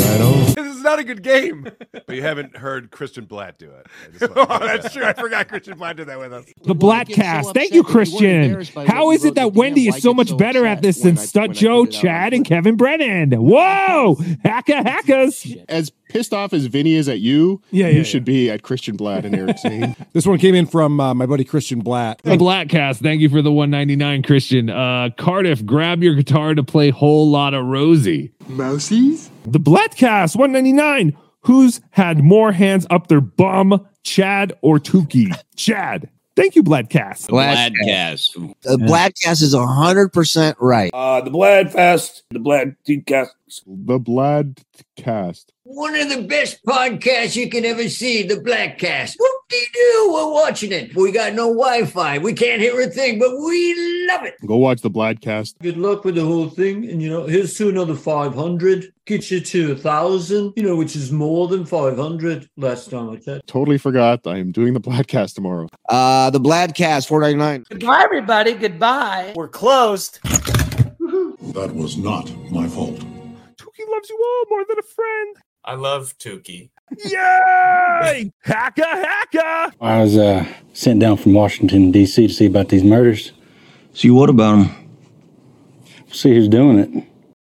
Right on. This is not a good game. But you haven't heard Christian Bladt do it. oh, that's true. I forgot Christian Bladt did that with us. The Blackcast. Thank you, Christian. How is it that Wendy is so much better at this than Stut Joe, Chad, and Kevin Brennan? Whoa! Hacka hackers. As pissed off as Vinnie is at you, Yeah, you yeah, should be at Christian Bladt and Eric Zane. This one came in from uh, my buddy Christian Bladt. The Blackcast. Thank you for the 199, Christian. Uh, Cardiff, grab your guitar to play Whole Lot of Rosie. Mousies? The Blackcast 199. Who's had more hands up their bum, Chad or Tukey? Chad. Thank you, Blackcast. Bladtcast. The Bladtcast is 100% right. Uh, the Bladfest, the Blad Cast. The Blad Cast. One of the best podcasts you can ever see, the Blackcast. Whoop-de-doo, we're watching it. We got no Wi-Fi. We can't hear a thing, but we love it. Go watch the Bladtcast. Good luck with the whole thing. And, you know, here's to another 500. Get you to a 1,000, you know, which is more than 500 last time I checked. Totally forgot. I am doing the Bladtcast tomorrow. Uh, the Bladtcast 499. Goodbye, everybody. Goodbye. We're closed. That was not my fault. Tukey loves you all more than a friend. I love Tukey. Yay! hacka hacka! I was uh, sent down from Washington, D.C. to see about these murders. See what about them? See who's doing it.